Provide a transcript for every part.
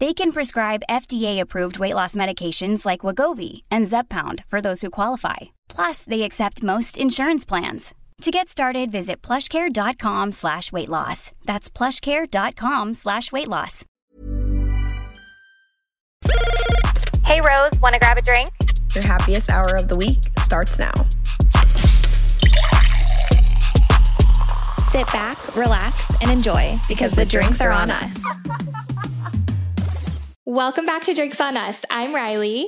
They can prescribe FDA-approved weight loss medications like Wegovy and Zepbound for those who qualify. Plus, they accept most insurance plans. To get started, visit plushcare.com slash weight loss. That's plushcare.com slash weight loss. Hey Rose, want to grab a drink? Your happiest hour of the week starts now. Sit back, relax, and enjoy because the drinks are on us. Welcome back to Drinks on Us. I'm Ryleigh.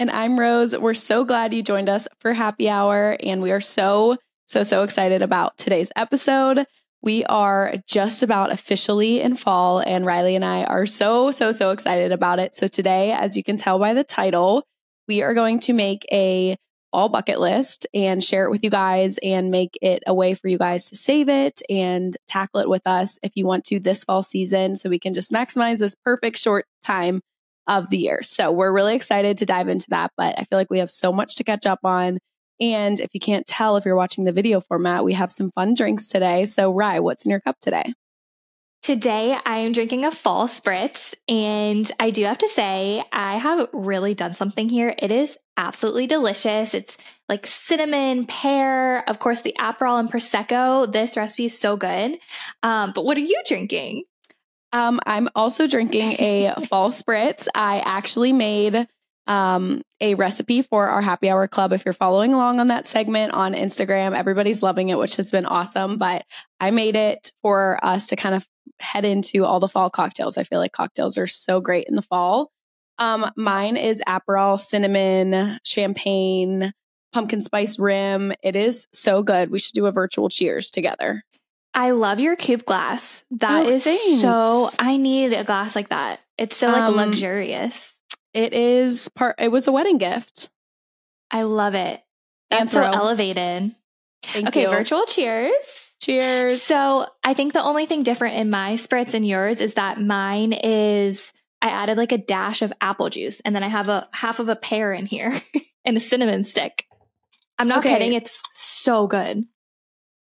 And I'm Rose. We're so glad you joined us for happy hour. And we are so, so, so excited about today's episode. We are just about officially in fall, and Ryleigh and I are so, so, so excited about it. So, today, as you can tell by the title, we are going to make a fall bucket list and share it with you guys and make it a way for you guys to save it and tackle it with us if you want to this fall season so we can just maximize this perfect short time of the year. So we're really excited to dive into that, but I feel like we have so much to catch up on. And if you can't tell if you're watching the video format, we have some fun drinks today. So Ry, what's in your cup today? Today, I am drinking a fall spritz, and I do have to say, I have really done something here. It is absolutely delicious. It's like cinnamon, pear, of course, the Aperol and Prosecco. This recipe is so good. Um, but what are you drinking? Um, I'm also drinking a fall spritz. I actually made um, a recipe for our happy hour club. If you're following along on that segment on Instagram, everybody's loving it, which has been awesome. But I made it for us to kind of head into all the fall cocktails. I feel like cocktails are so great in the fall. Um, mine is Aperol, cinnamon, champagne, pumpkin spice rim. It is so good. We should do a virtual cheers together. I love your coupe glass. That Oh, is thanks. so, I need a glass like that. It's so like Um, luxurious. It is part. It was a wedding gift. I love it. That's so elevated. Thank okay, you. virtual cheers. Cheers. So I think the only thing different in my spritz and yours is that mine is I added like a dash of apple juice and then I have a half of a pear in here and a cinnamon stick. I'm not Okay. kidding. It's so good.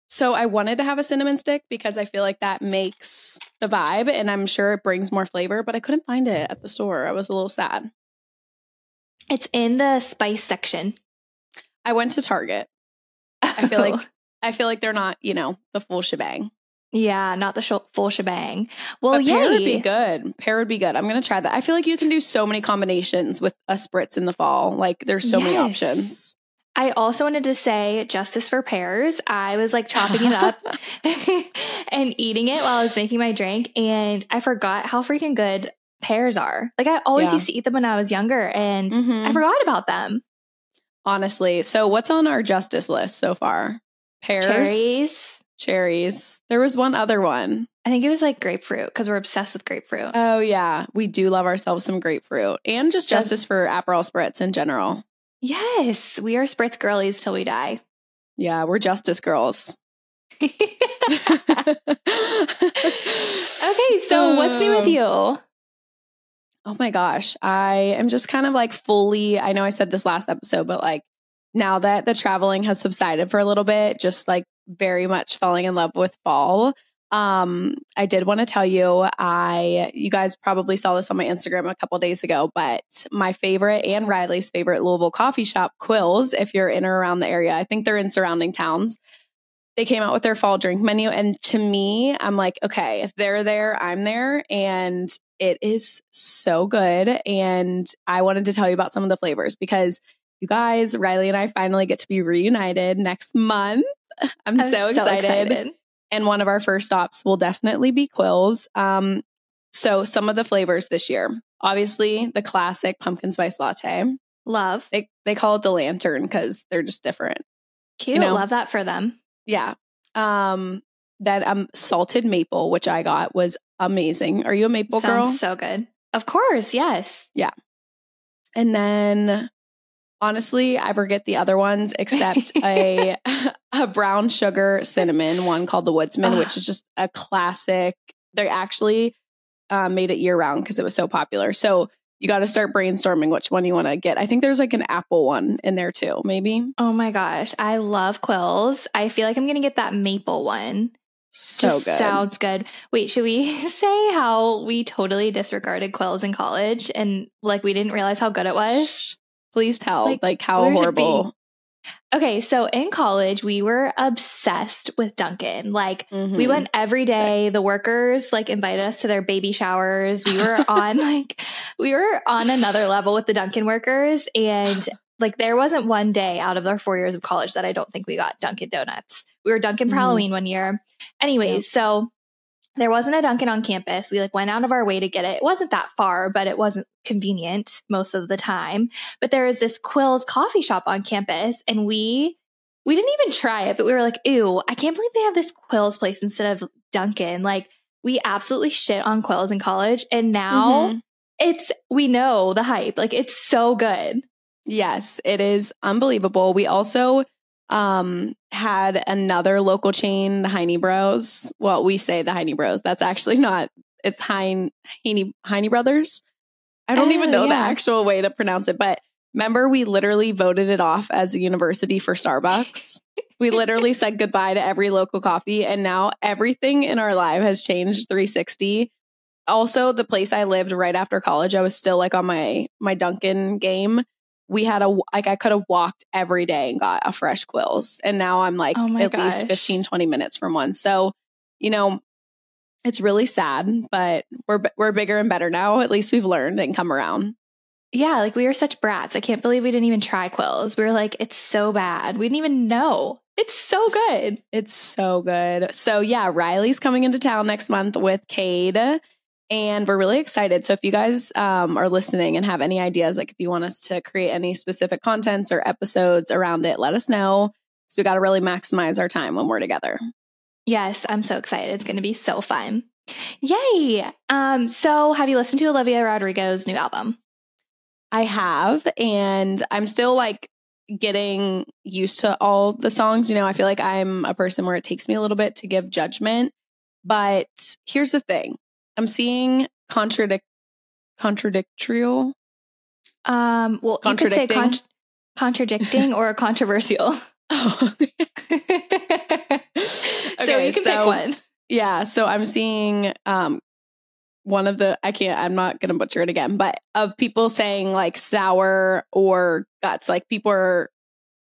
So I wanted to have a cinnamon stick because I feel like that makes the vibe and I'm sure it brings more flavor, but I couldn't find it at the store. I was a little sad. It's in the spice section. I went to Target. I feel oh. like I feel like they're not, you know, the full shebang. Yeah, not the sh- full shebang. Well, but pear would be good. Pear would be good. I'm gonna try that. I feel like you can do so many combinations with a spritz in the fall. Like there's so many options. I also wanted to say justice for pears. I was like chopping it up and eating it while I was making my drink, and I forgot how freaking good pears are. Like I always Yeah. used to eat them when I was younger, and Mhm. I forgot about them. Honestly. So what's on our justice list so far? Pears, Cherries. Cherries. There was one other one. I think it was like grapefruit because we're obsessed with grapefruit. Oh yeah, we do love ourselves some grapefruit and just justice for Aperol spritz in general. yes, we are spritz girlies till we die. Yeah, we're justice girls. okay, so what's new with um, you? Oh my gosh, I am just kind of like fully. I know I said this last episode, but like now that the traveling has subsided for a little bit, just like very much falling in love with fall. Um, I did want to tell you, I you guys probably saw this on my Instagram a couple days ago, but my favorite and Ryleigh's favorite Louisville coffee shop, Quills, if you're in or around the area, I think they're in surrounding towns. They came out with their fall drink menu, and to me, I'm like, okay, if they're there, I'm there, and it is so good. And I wanted to tell you about some of the flavors because you guys, Ryleigh and I finally get to be reunited next month. I'm, I'm so, excited. excited. And one of our first stops will definitely be Quills. Um, so some of the flavors this year, obviously the classic pumpkin spice latte. Love. They they call it the lantern because they're just different. Cute. know. Love that for them. Yeah. Um, then um salted maple, which I got, was amazing. Are you a maple Sounds girl? so good. Of course, yes. Yeah. And then honestly, I forget the other ones except a a brown sugar cinnamon one called the Woodsman, which is just a classic. They actually uh, made it year round because it was so popular. So you got to start brainstorming which one you want to get. I think there's like an apple one in there too, maybe. Oh my gosh. I love quills. I feel like I'm going to get that maple one. So Just good. sounds good. Wait, should we say how we totally disregarded quills in college and like we didn't realize how good it was? Please tell like, Like, how horrible. Okay, so in college, we were obsessed with Dunkin'. Like, we Mhm. went every day. Sick. The workers like invited us to their baby showers. We were on like, we were on another level with the Dunkin' workers. And like, there wasn't one day out of our four years of college that I don't think we got Dunkin' Donuts. We were Dunkin' for Mhm. Halloween one year. Anyways, so there wasn't a Dunkin' on campus. We like went out of our way to get it. It wasn't that far, but it wasn't convenient most of the time. But there is this Quills coffee shop on campus, and we we didn't even try it, but we were like, ew, I can't believe they have this Quills place instead of Dunkin'. Like we absolutely shit on Quills in college, and now Mhm. it's we know the hype. Like it's so good. Yes, it is unbelievable. We also um had another local chain, the Heine Bros. Well, we say the Heine Bros. That's actually not it's Heine Heine, Heine Brothers. I don't even Oh, know the actual way to pronounce it, but remember we literally voted it off as a university for Starbucks. we literally said goodbye to every local coffee and now everything in our life has changed 360 also the place i lived right after college i was still like on my my Dunkin' game we had a like i could have walked every day and got a fresh quills and now i'm like Oh at least gosh. 15 20 minutes from one so you know it's really sad but we're we're bigger and better now at least we've learned and come around Yeah, like we were such brats. I can't believe we didn't even try Quills. We were like, it's so bad. We didn't even know. It's so good. It's so good. So yeah, Ryleigh's coming into town next month with Cade. And we're really excited. So if you guys um, are listening and have any ideas, like if you want us to create any specific contents or episodes around it, let us know. So we got to really maximize our time when we're together. Yes, I'm so excited. It's going to be so fun. Yay. Um so have you listened to Olivia Rodrigo's new album? I have, and I'm still like getting used to all the songs. You know, I feel like I'm a person where it takes me a little bit to give judgment. But here's the thing I'm seeing contradict contradictorial. Um well, you could say Contradicting? con- contradicting or controversial. Oh. so you can so- pick one. yeah, so I'm seeing um one of the I can't I'm not gonna butcher it again, but of people saying like sour or guts. Like people are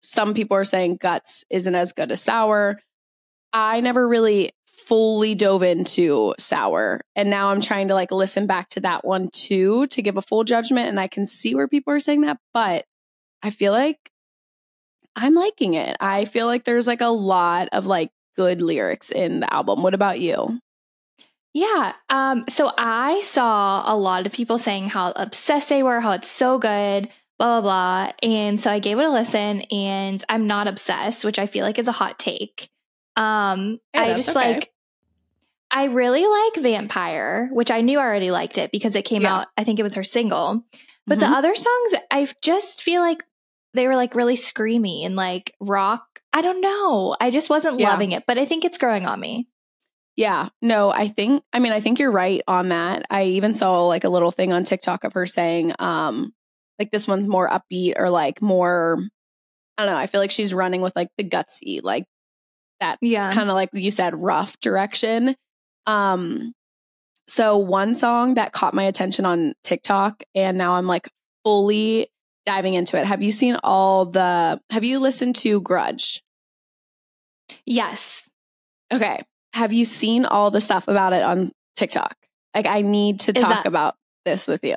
some people are saying guts isn't as good as sour. I never really fully dove into sour. And now I'm trying to like listen back to that one too to give a full judgment. And I can see where people are saying that, but I feel like I'm liking it. I feel like there's like a lot of like good lyrics in the album. What about you? Yeah. Um, so I saw a lot of people saying how obsessed they were, how it's so good, blah, blah, blah. And so I gave it a listen and I'm not obsessed, which I feel like is a hot take. Um, Yeah, I just okay. like, I really like Vampire, which I knew I already liked it because it came Yeah. out, I think it was her single. But the Mhm. other songs, I just feel like they were like really screamy and like rock. I don't know. I just wasn't Yeah. loving it, but I think it's growing on me. Yeah, no, I think I mean I think you're right on that. I even saw like a little thing on TikTok of her saying um like this one's more upbeat or like more I don't know, I feel like she's running with like the gutsy like that Yeah. kind of like you said rough direction Um, so one song that caught my attention on TikTok, and now I'm like fully diving into it. Have you seen all the? Have you listened to Grudge? Yes. Okay. Have you seen all the stuff about it on TikTok? Like, I need to Is talk that- about this with you.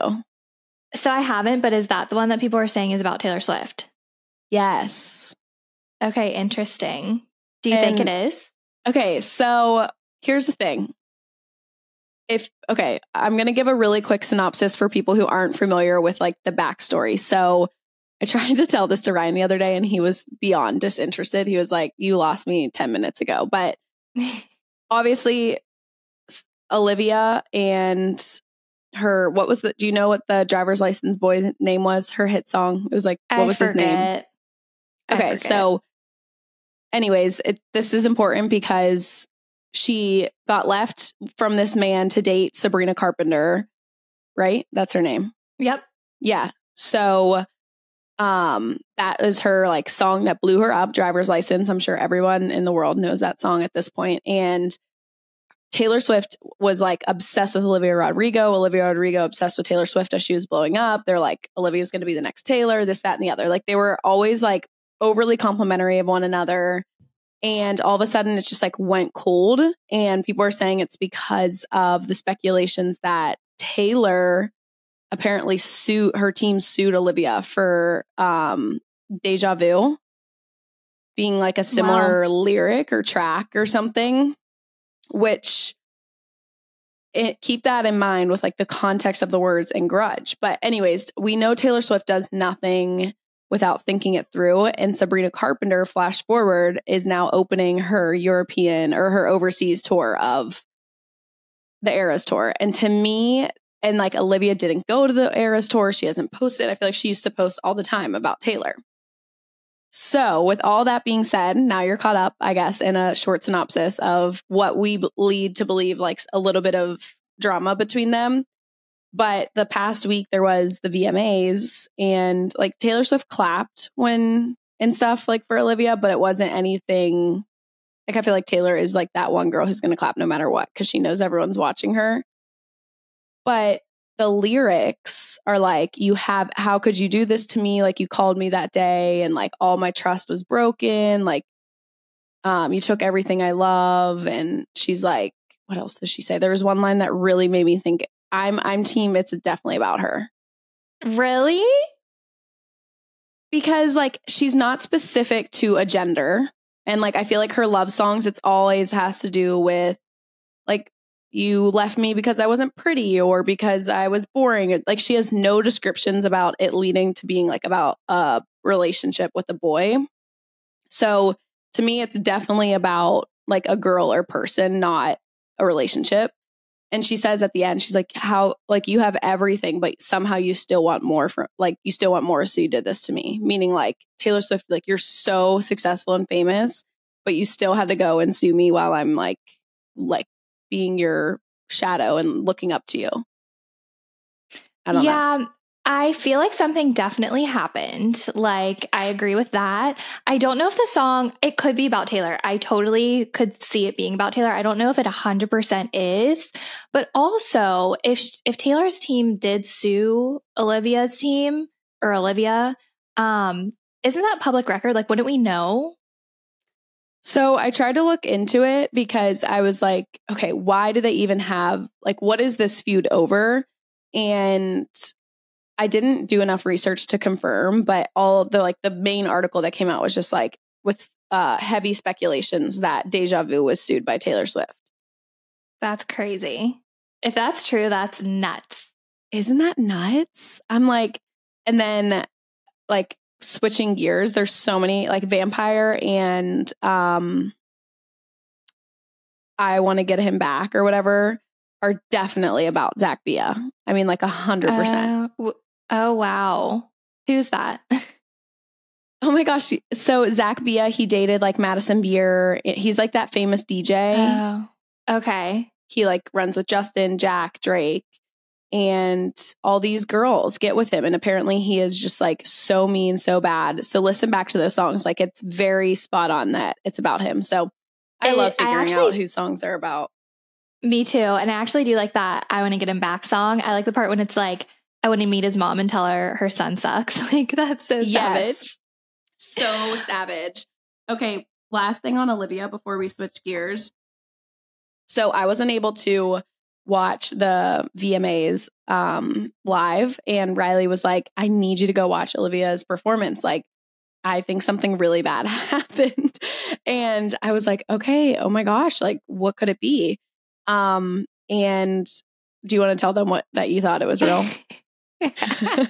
So I haven't, but is that the one that people are saying is about Taylor Swift? Yes. Okay, interesting. Do you think it is? Okay, so here's the thing. If okay, I'm gonna give a really quick synopsis for people who aren't familiar with like the backstory. So I tried to tell this to Ryan the other day and he was beyond disinterested. He was like, You lost me 10 minutes ago. But obviously Olivia and her what was the do you know what the driver's license boy's name was? Her hit song. It was like what I was his name? Okay, so anyways, it, this is important because she got left from this man to date Sabrina Carpenter, right? That's her name. Yep. Yeah. So um that is her like song that blew her up, driver's license. I'm sure everyone in the world knows that song at this point. point and Taylor Swift was like obsessed with Olivia Rodrigo. Olivia Rodrigo obsessed with Taylor Swift as she was blowing up. They're like, Olivia's going to be the next Taylor, this, that, and the other. Like they were always like overly complimentary of one another. And all of a sudden, it's just like went cold. And people are saying it's because of the speculations that Taylor apparently sued her team sued Olivia for um, Deja Vu being like a similar lyric or track or something, which it, keep that in mind with like the context of the words and grudge. But, anyways, we know Taylor Swift does nothing without thinking it through. And Sabrina Carpenter, flash forward, is now opening her European or her overseas tour of the Eras tour. And to me, and like Olivia didn't go to the Eras tour, she hasn't posted. I feel like she used to post all the time about Taylor. So, with all that being said, now you're caught up, I guess, in a short synopsis of what we lead to believe like a little bit of drama between them. But the past week there was the VMAs and like Taylor Swift clapped when and stuff like for Olivia, but it wasn't anything like I feel like Taylor is like that one girl who's going to clap no matter what because she knows everyone's watching her. But the lyrics are like, you have, how could you do this to me? Like, you called me that day and like all my trust was broken. Like, um, you took everything I love. And she's like, what else does she say? There was one line that really made me think, I'm, I'm team, it's definitely about her. Really? Because like she's not specific to a gender. And like, I feel like her love songs, it's always has to do with like, you left me because I wasn't pretty or because I was boring. Like she has no descriptions about it leading to being like about a relationship with a boy. So to me, it's definitely about like a girl or person, not a relationship. And she says at the end, she's like, How, like, you have everything, but somehow you still want more from, like, you still want more. So you did this to me. Meaning, like, Taylor Swift, like, you're so successful and famous, but you still had to go and sue me while I'm like, like, being your shadow and looking up to you. I don't know. I feel like something definitely happened. Like, I agree with that. I don't know if the song, it could be about Taylor. I totally could see it being about Taylor. I don't know if it 100% is. But also, if if Taylor's team did sue Olivia's team or Olivia, um, isn't that public record? Like, wouldn't we know? So I tried to look into it because I was like, okay, why do they even have like what is this feud over? And I didn't do enough research to confirm, but all the like the main article that came out was just like with uh heavy speculations that Deja Vu was sued by Taylor Swift. That's crazy. If that's true, that's nuts. Isn't that nuts? I'm like and then like switching gears, there's so many like vampire and um I want to get him back or whatever are definitely about Zack Bia. I mean, like a hundred percent. Oh, wow. Who's that? Oh my gosh! So Zack Bia, he dated like Madison Beer. He's like that famous DJ. Oh, okay. he like runs with Justin, Jack, Drake, and all these girls get with him. And apparently he is just like so mean, so bad. So listen back to those songs. Like it's very spot on that it's about him. So I It- love I figuring actually- out who songs are about. Me too. And I actually do like that I want to get him back song. I like the part when it's like, I want to meet his mom and tell her her son sucks. Like that's so Yes. savage. So savage. Okay, last thing on Olivia before we switch gears. So I wasn't able to watch the VMAs um live and Ryleigh was like, "I need you to go watch Olivia's performance." Like I think something really bad happened. And I was like, "Okay, oh my gosh, like what could it be?" Um and do you want to tell them what that you thought it was real?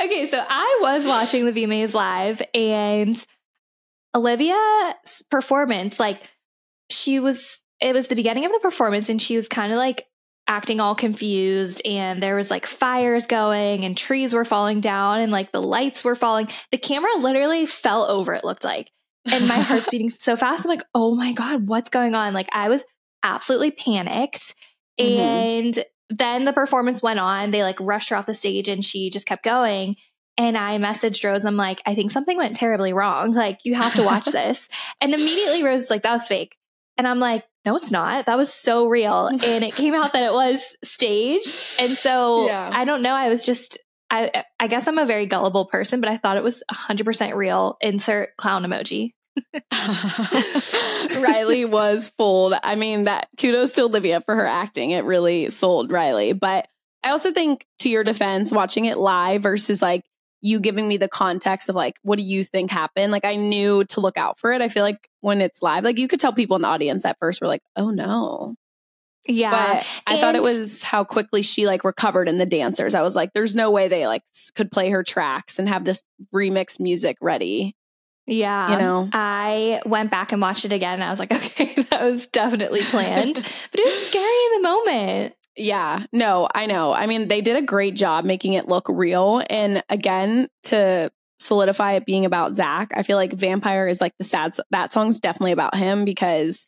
okay, so I was watching the VMAs live and Olivia's performance, like she was, it was the beginning of the performance and she was kind of like acting all confused and there was like fires going and trees were falling down and like the lights were falling. The camera literally fell over, it looked like. And my heart's beating so fast. I'm like, oh my God, what's going on? Like I was absolutely panicked. Mhm. And then the performance went on. They like rushed her off the stage and she just kept going. And I messaged Rose. I'm like, I think something went terribly wrong. Like, you have to watch this. and immediately Rose was like, that was fake. And I'm like, no, it's not. That was so real. And it came out that it was staged. And so Yeah. I don't know. I was just, I, I guess I'm a very gullible person, but I thought it was 100% real. Insert clown emoji. Ryleigh was fooled. I mean, that kudos to Olivia for her acting. It really sold Ryleigh. But I also think, to your defense, watching it live versus like you giving me the context of like, what do you think happened? Like, I knew to look out for it. I feel like when it's live, like you could tell people in the audience at first were like, oh no. Yeah. But I thought it was how quickly she like recovered in the dancers. I was like, there's no way they like could play her tracks and have this remix music ready. Yeah. You know? I went back and watched it again and I was like, okay, that was definitely planned. but it was scary in the moment. Yeah, no, I know. I mean, they did a great job making it look real. And again, to solidify it being about Zack, I feel like Vampire is like the sad, that song's definitely about him because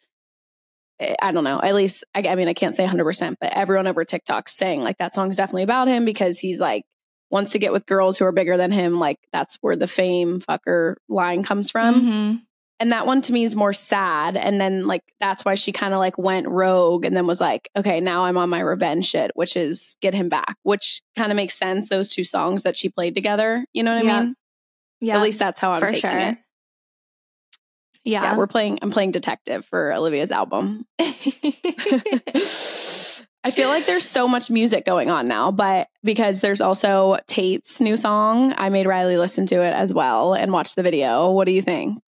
eh, I don't know. At least, I, I mean, I can't say 100%, but everyone over TikTok's saying like that song's definitely about him because he's like, wants to get with girls who are bigger than him. Like that's where the fame fucker line comes from Mhm. and that one to me is more sad and then like that's why she kind of like went rogue and then was like okay now i'm on my revenge shit which is get him back which kind of makes sense those two songs that she played together you know what Yeah. i mean Yeah. at least that's how i'm for taking sure. it Yeah. yeah we're playing i'm playing detective for olivia's album I feel like there's so much music going on now, but because there's also Tate's new song, I made Ryleigh listen to it as well and watch the video. What do you think?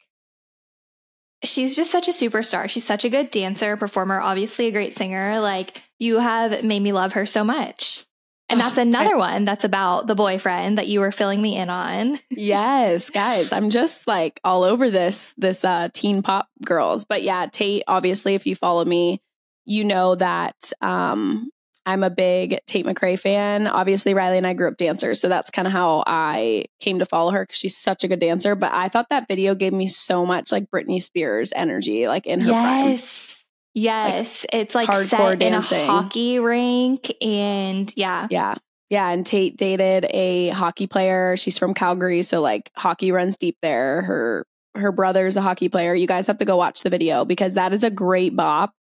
She's just such a superstar. She's such a good dancer, performer, obviously a great singer. Like, you have made me love her so much. And that's another one that's about the boyfriend that you were filling me in on. yes, guys, I'm just like all over this this uh teen pop girls. But yeah, Tate obviously if you follow me, you know that um I'm a big Tate McRae fan. Obviously, Ryleigh and I grew up dancers, so that's kind of how I came to follow her because she's such a good dancer. But I thought that video gave me so much like Britney Spears energy, like in her prime. Yes. Yes. it's like set in a dancing. hockey rink. And yeah. Yeah. Yeah. And Tate dated a hockey player. She's from Calgary. So like hockey runs deep there. Her her brother's a hockey player. You guys have to go watch the video because that is a great bop.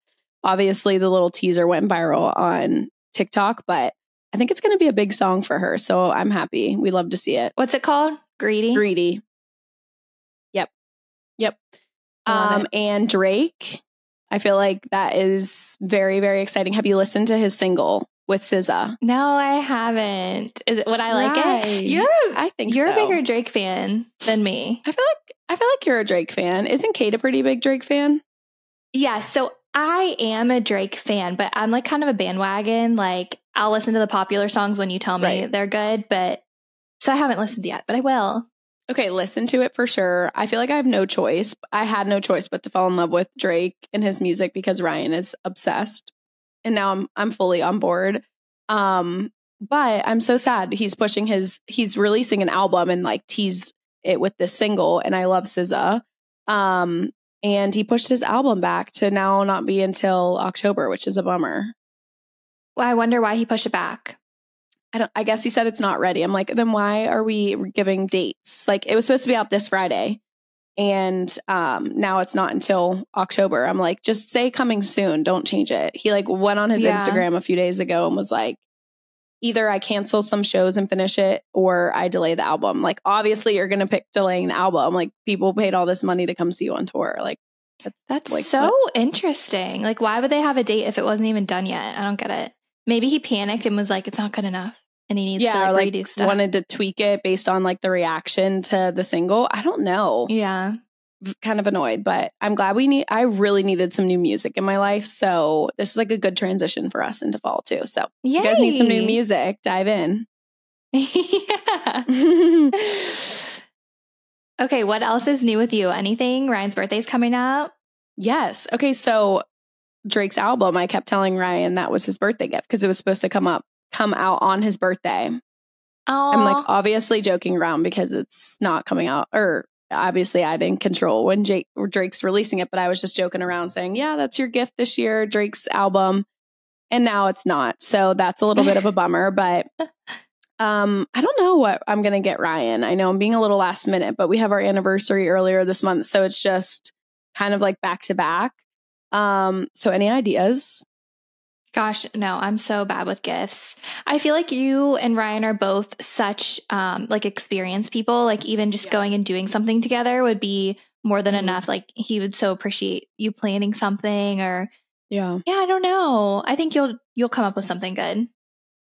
Obviously, the little teaser went viral on TikTok, but I think it's gonna be a big song for her. So I'm happy. We love to see it. What's it called? Greedy? Greedy. Yep. Yep. Um it. and Drake. I feel like that is very, very exciting. Have you listened to his single with SZA? No, I haven't. Is it what I like Right. it? You're I think you're so. a bigger Drake fan than me. I feel like I feel like you're a Drake fan. Isn't Kate a pretty big Drake fan? Yeah, so I am a Drake fan, but I'm like kind of a bandwagon. Like I'll listen to the popular songs when you tell me Right. they're good, but so I haven't listened yet, but I will. Okay, listen to it for sure. I feel like I have no choice. I had no choice but to fall in love with Drake and his music because Ryan is obsessed. And now I'm I'm fully on board. Um but I'm so sad he's pushing his he's releasing an album and like teased it with this single and I love SZA. Um and he pushed his album back to now not be until October, which is a bummer. Well, I wonder why he pushed it back. I don't I guess he said it's not ready. I'm like, then why are we giving dates? Like it was supposed to be out this Friday. And um, now it's not until October. I'm like, just say coming soon. Don't change it. He like went on his Yeah. Instagram a few days ago and was like, either I cancel some shows and finish it or I delay the album. Like, obviously, you're going to pick delaying the album. Like, people paid all this money to come see you on tour. Like, that's, That's like, so what- interesting. Like, why would they have a date if it wasn't even done yet? I don't get it. Maybe he panicked and was like, "It's not good enough," and he needs yeah, to like, or like redo stuff. wanted to tweak it based on like the reaction to the single. I don't know. yeah, kind of annoyed, but I'm glad we need I really needed some new music in my life. So this is like a good transition for us into fall too. So Yay. you guys need some new music, dive in. yeah. okay, what else is new with you? Anything? Ryan's birthday's coming up. yes. Okay, so Drake's album, I kept telling Ryan that was his birthday gift because it was supposed to come up come out on his birthday. Oh, I'm like obviously joking around because it's not coming out or obviously I didn't control when Jake Drake's releasing it, but I was just joking around saying, "Yeah, that's your gift this year, Drake's album." And now it's not. So that's a little bit of a bummer, but um I don't know what I'm going to get Ryan. I know I'm being a little last minute, but we have our anniversary earlier this month, so it's just kind of like back to back. Um so any ideas? Gosh, no, I'm so bad with gifts. I feel like you and Ryan are both such um like experienced people. Like even just going and doing something together would be more than Mhm. enough. Like he would so appreciate you planning something or Yeah. yeah, I don't know. I think you'll you'll come up with something good.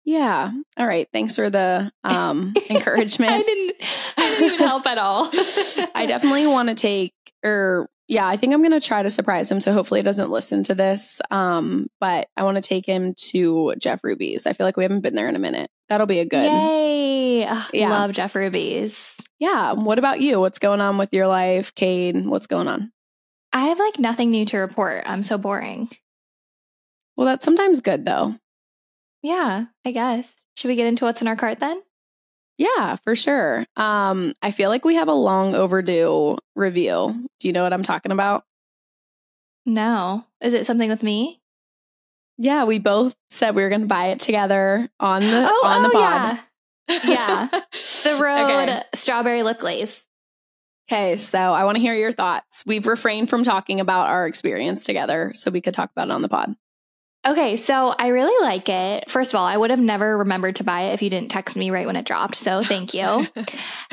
Yeah. All right. Thanks for the um encouragement. I didn't I didn't even help at all. I definitely want to take or yeah, I think I'm gonna try to surprise him. So hopefully he doesn't listen to this. Um, but I want to take him to Jeff Ruby's. I feel like we haven't been there in a minute. That'll be a good. Yay. Ugh, Yeah. Love Jeff Ruby's. Yeah. What about you? What's going on with your life, Cade? What's going on? I have like nothing new to report. I'm so boring. Well, that's sometimes good though. Yeah, I guess. Should we get into what's in our cart then? Yeah, for sure. Um, I feel like we have a long overdue review. Do you know what I'm talking about? No. Is it something with me? Yeah, we both said we were going to buy it together on the oh, on the oh pod. yeah. Yeah. The Rhode Okay. strawberry lip glaze. Okay, so I want to hear your thoughts. We've refrained from talking about our experience together so we could talk about it on the pod. Okay, so I really like it. First of all, I would have never remembered to buy it if you didn't text me right when it dropped. So thank you.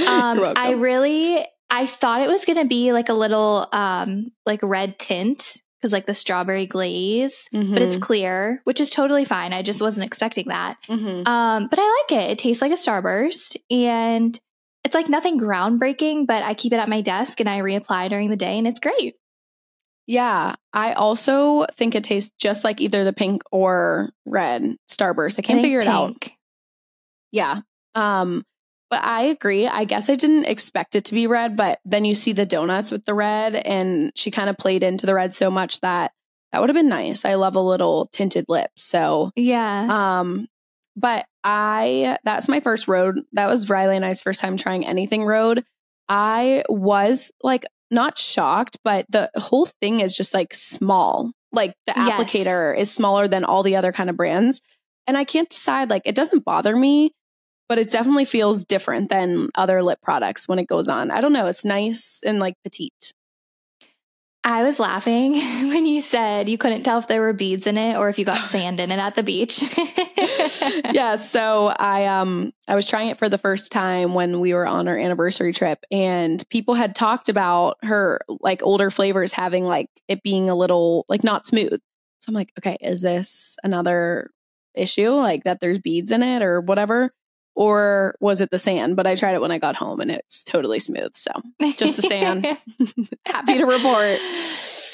Um. I really, I thought it was going to be like a little, um, like red tint because like the strawberry glaze, but it's clear, which is totally fine. I just wasn't expecting that. Mhm. Um, but I like it. It tastes like a Starburst and it's like nothing groundbreaking, but I keep it at my desk and I reapply during the day and it's great. Yeah, I also think it tastes just like either the pink or red Starburst. I can't figure it out. Yeah. Um, but I agree. I guess I didn't expect it to be red, but then you see the donuts with the red, and she kind of played into the red so much that that would have been nice. I love a little tinted lip. So Yeah. Um, but I that's my first Rhode. That was Ryleigh and I's first time trying anything Rhode. I was like not shocked, but the whole thing is just like small. Like the Yes. applicator is smaller than all the other kind of brands. And I can't decide, like, it doesn't bother me, but it definitely feels different than other lip products when it goes on. I don't know. It's nice and like petite. I was laughing when you said you couldn't tell if there were beads in it or if you got sand in it at the beach. yeah so i um i was trying it for the first time when we were on our anniversary trip and people had talked about her like older flavors having like it being a little like not smooth so i'm like okay is this another issue like that there's beads in it or whatever or was it the sand but i tried it when i got home and it's totally smooth so just the sand happy to report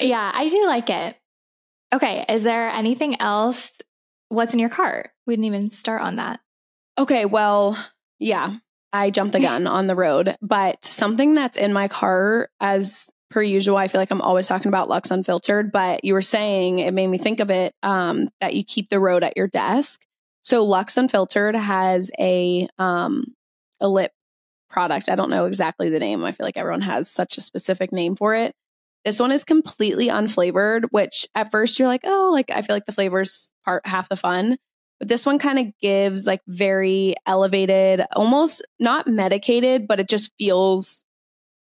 yeah, I do like it. Okay, is there anything else? What's in your cart? We didn't even start on that. Okay, well, yeah, I jumped the gun on the Rhode, but something that's in my car, as per usual, I feel like I'm always talking about Lux Unfiltered, but you were saying it made me think of it um, that you keep the Rhode at your desk. So Lux Unfiltered has a um, a lip product. I don't know exactly the name. I feel like everyone has such a specific name for it. This one is completely unflavored, which at first you're like, oh, like I feel like the flavors part half the fun. But this one kind of gives like very elevated, almost not medicated, but it just feels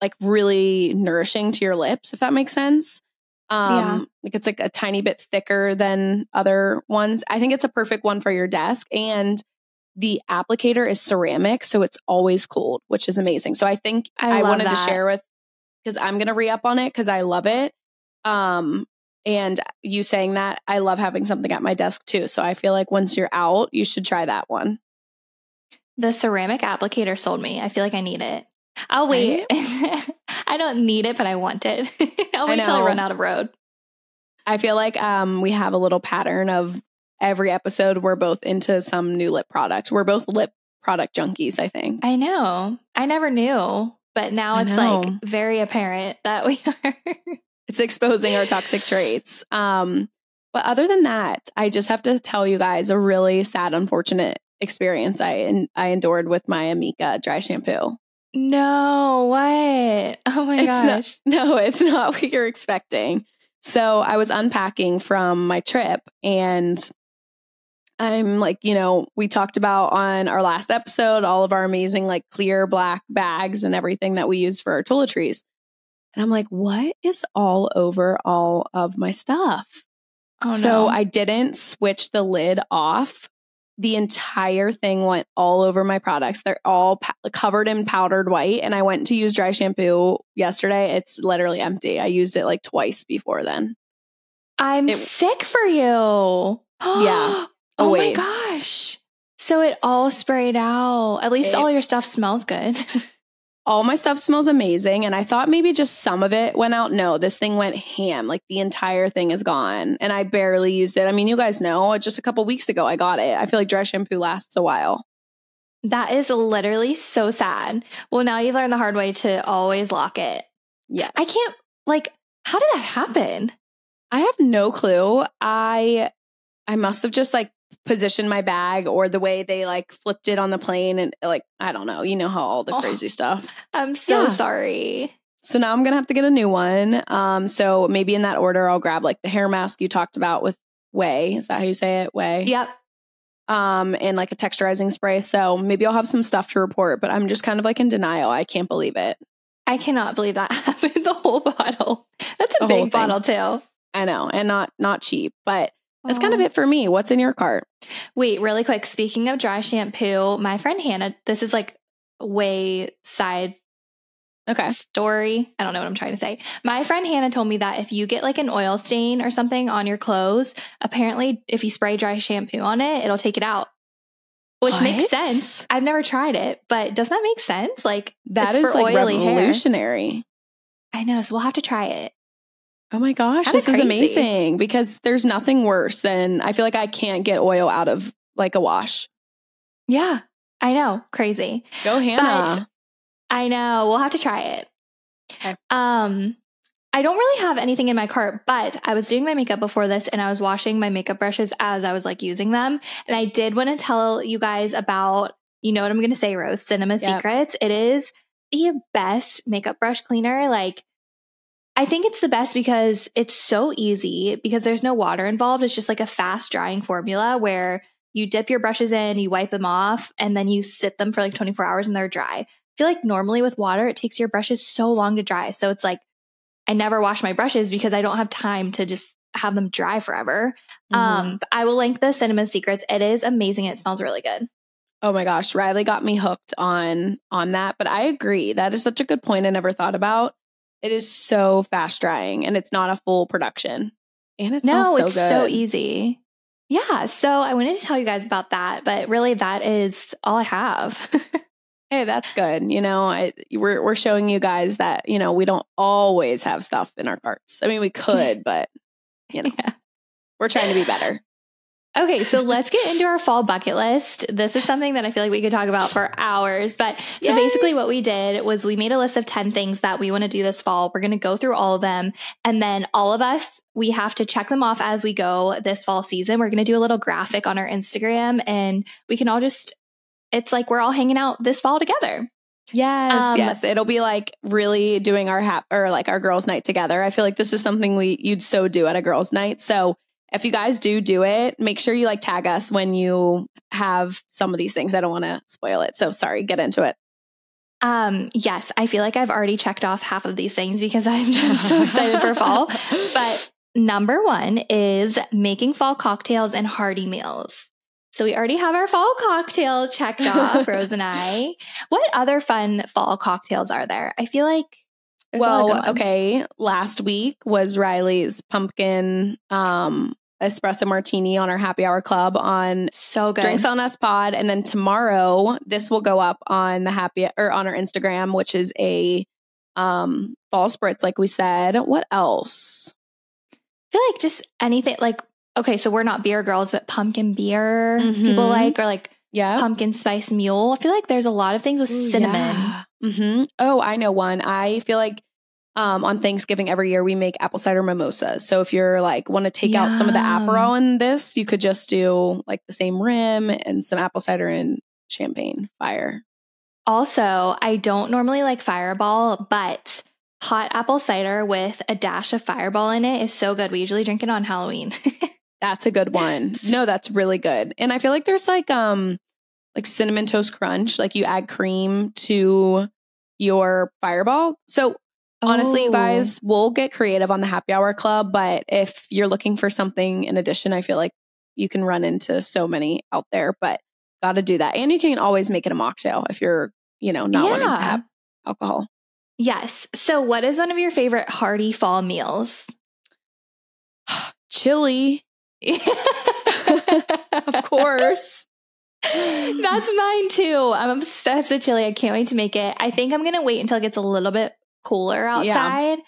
like really nourishing to your lips, if that makes sense. Um, Yeah. like it's like a tiny bit thicker than other ones. I think it's a perfect one for your desk. And the applicator is ceramic, so it's always cooled, which is amazing. So I think I I, wanted to share with because I'm gonna re up on it because I love it. Um, and you saying that, I love having something at my desk too. So I feel like once you're out, you should try that one. The ceramic applicator sold me. I feel like I need it. I'll wait. I don't need it, but I want it. I'll I wait till I run out of Rhode. I feel like um we have a little pattern of every episode we're both into some new lip product. We're both lip product junkies, I think. I know. I never knew, but now it's like very apparent that we are. It's exposing our toxic traits. Um but other than that, I just have to tell you guys a really sad unfortunate experience I I endured with my Amika dry shampoo. No, what? Oh my It's gosh. not, no, it's not what you're expecting. So I was unpacking from my trip and I'm like, you know, we talked about on our last episode all of our amazing, like clear black bags and everything that we use for our toiletries. And I'm like, what is all over all of my stuff? oh no. so no. I didn't switch the lid off. The entire thing went all over my products. They're all pa- covered in powdered white. And I went to use dry shampoo yesterday. It's literally empty. I used it like twice before then. I'm it- sick for you. Yeah, oh my gosh. So it all sprayed out. At least It- all your stuff smells good. All my stuff smells amazing. And I thought maybe just some of it went out. No, this thing went ham. Like the entire thing is gone. And I barely used it. I mean, you guys know, just a couple weeks ago, I got it. I feel like dry shampoo lasts a while. that is literally so sad. Well, now you've learned the hard way to always lock it. Yes. I can't, like, how did that happen? I have no clue. I I must have just like positioned my bag or the way they like flipped it on the plane and like I don't know. You know how all the Oh. crazy stuff. I'm so Yeah. sorry. So now I'm gonna have to get a new one. Um, so maybe in that order, I'll grab like the hair mask you talked about with Ouai. Is that how you say it? Ouai. Yep. Um, and like a texturizing spray. So maybe I'll have some stuff to report, but I'm just kind of like in denial. I can't believe it. I cannot believe that happened. The whole bottle. That's a The big bottle, too. I know, and not not cheap, but that's kind of it for me. What's in your cart? Wait, really quick. Speaking of dry shampoo, my friend Hannah, this is like way side Okay. story. I don't know what I'm trying to say. My friend Hannah told me that if you get like an oil stain or something on your clothes, apparently if you spray dry shampoo on it, it'll take it out. Which makes sense. I've never tried it, but doesn't that make sense? Like That is for like oily hair. revolutionary. I know, so we'll have to try it. Oh my gosh, Kinda this is amazing because there's nothing worse than I feel like I can't get oil out of like a wash. Yeah, I know, crazy. Go Hannah. I know. We'll have to try it. Okay. Um, I don't really have anything in my cart, but I was doing my makeup before this and I was washing my makeup brushes as I was like using them. And I did want to tell you guys about, you know what I'm going to say, Rose, Cinema Yep. Secrets. It is the best makeup brush cleaner. Like, I think it's the best because it's so easy because there's no water involved. It's just like a fast drying formula where you dip your brushes in, you wipe them off, and then you sit them for like 24 hours and they're dry. I feel like normally with water, it takes your brushes so long to dry. So it's like I never wash my brushes because I don't have time to just have them dry forever. Mhm. Um, but I will link the Cinema Secrets. It is amazing. It smells really good. oh my gosh, Ryleigh got me hooked on on that, but I agree. That is such a good point I never thought about. It is so fast drying and it's not a full production. And it no, so it's good. so easy. Yeah, so I wanted to tell you guys about that, but really that is all I have. Hey, that's good. You know, I, we're we're showing you guys that you know we don't always have stuff in our carts. I mean, we could, but you know, Yeah. we're trying to be better. Okay, so let's get into our fall bucket list. This is something that I feel like we could talk about for hours. But so Yay. basically, what we did was we made a list of 10 things that we want to do this fall. We're going to go through all of them. And then all of us, we have to check them off as we go this fall season. We're going to do a little graphic on our Instagram and we can all just, it's like we're all hanging out this fall together. Yes, Um, yes. It'll be like really doing our hap or like our girls' night together. I feel like this is something we you'd so do at a girls' night. So if you guys do do it, make sure you like tag us when you have some of these things. I don't want to spoil it. So sorry, get into it. Um, yes, I feel like I've already checked off half of these things because I'm just so excited for fall. But number one is making fall cocktails and hearty meals. So we already have our fall cocktail checked off, Rose and I. What other fun fall cocktails are there? I feel like there's a lot of good well, okay. Last week was Ryleigh's pumpkin um espresso martini on our happy hour club on So good. Drinks on Us Pod. And then tomorrow, this will go up on the happy or on our Instagram, which is a um fall spritz, like we said. What else? I feel like just anything like okay, so we're not beer girls, but pumpkin beer people Mhm. like or like Yeah. pumpkin spice mule. I feel like there's a lot of things with cinnamon. mm-hmm Oh, I know one. I feel like um, on Thanksgiving every year we make apple cider mimosas. So if you're like want to take out some of the. Aperol in this, you could just do like the same rim and some apple cider and champagne. Fire. Also, I don't normally like Fireball, but hot apple cider with a dash of Fireball in it is so good. We usually drink it on Halloween. That's a good one. No, that's really good. And I feel like there's like um like cinnamon toast crunch, like you add cream to your fireball. So honestly, you Oh. guys, we'll get creative on the happy hour club, but if you're looking for something in addition, I feel like you can run into so many out there, but got to do that. And you can always make it a mocktail if you're, you know, not wanting to have alcohol. Yes. So, what is one of your favorite hearty fall meals? Chili, of course. That's mine too. I'm obsessed with chili. I can't wait to make it. I think I'm going to wait until it gets a little bit cooler outside,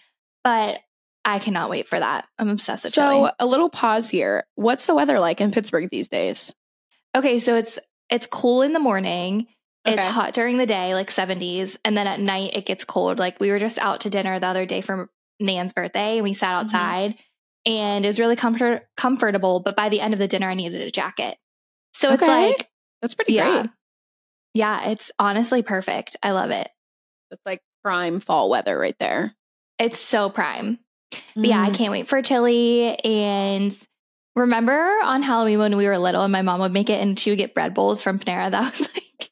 but I cannot wait for that. I'm obsessed with it. So, a little pause here. What's the weather like in Pittsburgh these days? Okay, so it's it's cool in the morning. It's hot during the day, like 70s, and then at night it gets cold. Like we were just out to dinner the other day for Nan's birthday, and we sat Mm-hmm. outside, and it was really comfort comfortable. But by the end of the dinner, I needed a jacket. So it's like, That's pretty yeah, great. yeah, it's honestly perfect. I love it. It's like prime fall weather right there. It's so prime. But yeah, I Mm. can't wait for chili. And remember on Halloween when we were little and my mom would make it and she would get bread bowls from Panera? That was like,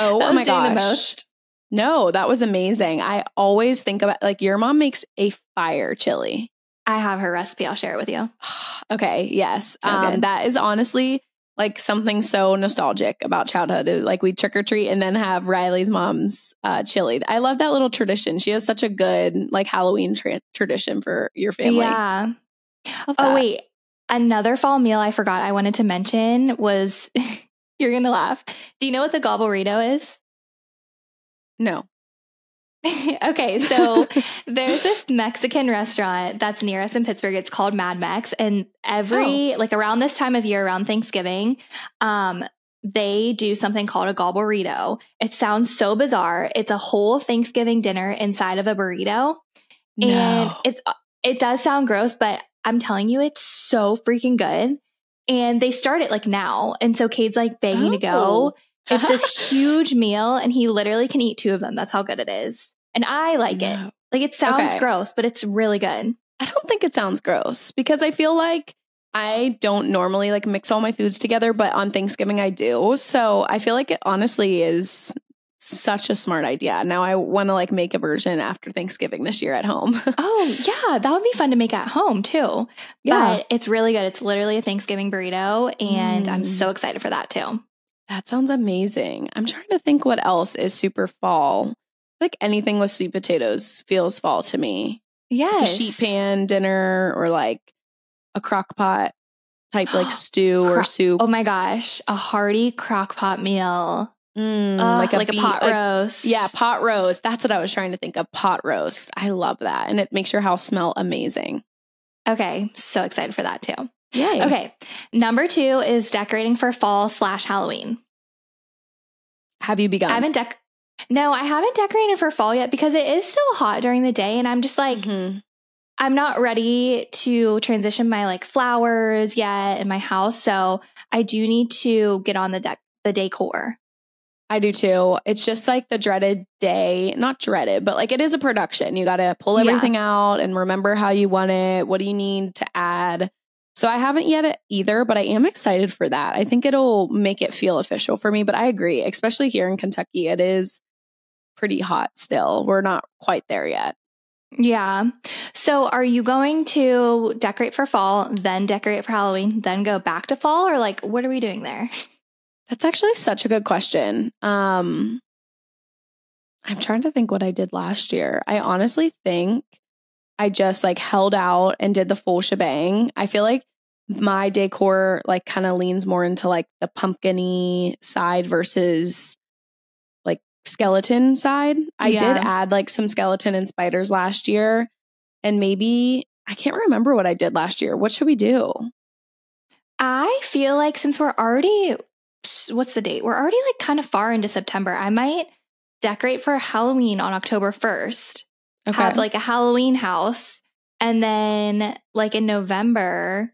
Oh, that oh my gosh. the most. No, that was amazing. I always think about like your mom makes a fire chili. I have her recipe. I'll share it with you. okay, yes. So um, that is honestly like something so nostalgic about childhood. It- Like we trick or treat and then have Ryleigh's mom's uh, chili. I love that little tradition. She has such a good like Halloween tra- tradition for your family. Yeah. Love Oh, that. wait. Another fall meal I forgot I wanted to mention was you're going to laugh. Do you know what the gobblerito is? No. okay, so there's this Mexican restaurant that's near us in Pittsburgh. It's called Mad Mex, and every like around this time of year, around Thanksgiving, um, they do something called a gobblerito. It sounds so bizarre. It's a whole Thanksgiving dinner inside of a burrito, and No. it's uh, it does sound gross, but I'm telling you, it's so freaking good. And they start it like now, and so Cade's like begging to go. Oh. It's this huge meal, and he literally can eat two of them. That's how good it is. And I like it. Like it sounds Okay. gross, but it's really good. I don't think it sounds gross because I feel like I don't normally like mix all my foods together, but on Thanksgiving I do. So I feel like it honestly is such a smart idea. Now I want to like make a version after Thanksgiving this year at home. Oh, yeah. That would be fun to make at home too. yeah. But it's really good. It's literally a Thanksgiving burrito. And I'm Mm. so excited for that too. That sounds amazing. I'm trying to think what else is super fall. Like anything with sweet potatoes feels fall to me. Like Yes. a sheet pan dinner or like a crock pot type like stew or soup. Oh my gosh. A hearty crock pot meal. Mm, like a, beet- pot like- roast. Yeah, pot roast. That's what I was trying to think of. Pot roast. I love that. And it makes your house smell amazing. Okay. So excited for that too. Yay. Okay. Number two is decorating for fall slash Halloween. Have you begun? I haven't dec. No, I haven't decorated for fall yet because it is still hot during the day, and I'm just like, Mhm. I'm not ready to transition my like flowers yet in my house. So I do need to get on the deck, the decor. I do too. It's just like the dreaded day, not dreaded, but like it is a production. You got to pull Yeah. everything out and remember how you want it. What do you need to add? So I haven't yet either, but I am excited for that. I think it'll make it feel official for me. But I agree, especially here in Kentucky, it is pretty hot still. We're not quite there yet. Yeah. So are you going to decorate for fall, then decorate for Halloween, then go back to fall or like what are we doing there? That's actually such a good question. Um I'm trying to think what I did last year. I honestly think I just like held out and did the full shebang. I feel like my decor like kind of leans more into like the pumpkiny side versus skeleton side. I Yeah. did add like some skeleton and spiders last year and maybe I can't remember what I did last year. What should we do? I feel like since we're already what's the date? We're already like kind of far into September. I might decorate for Halloween on October 1st. Have like a Halloween house and then like in November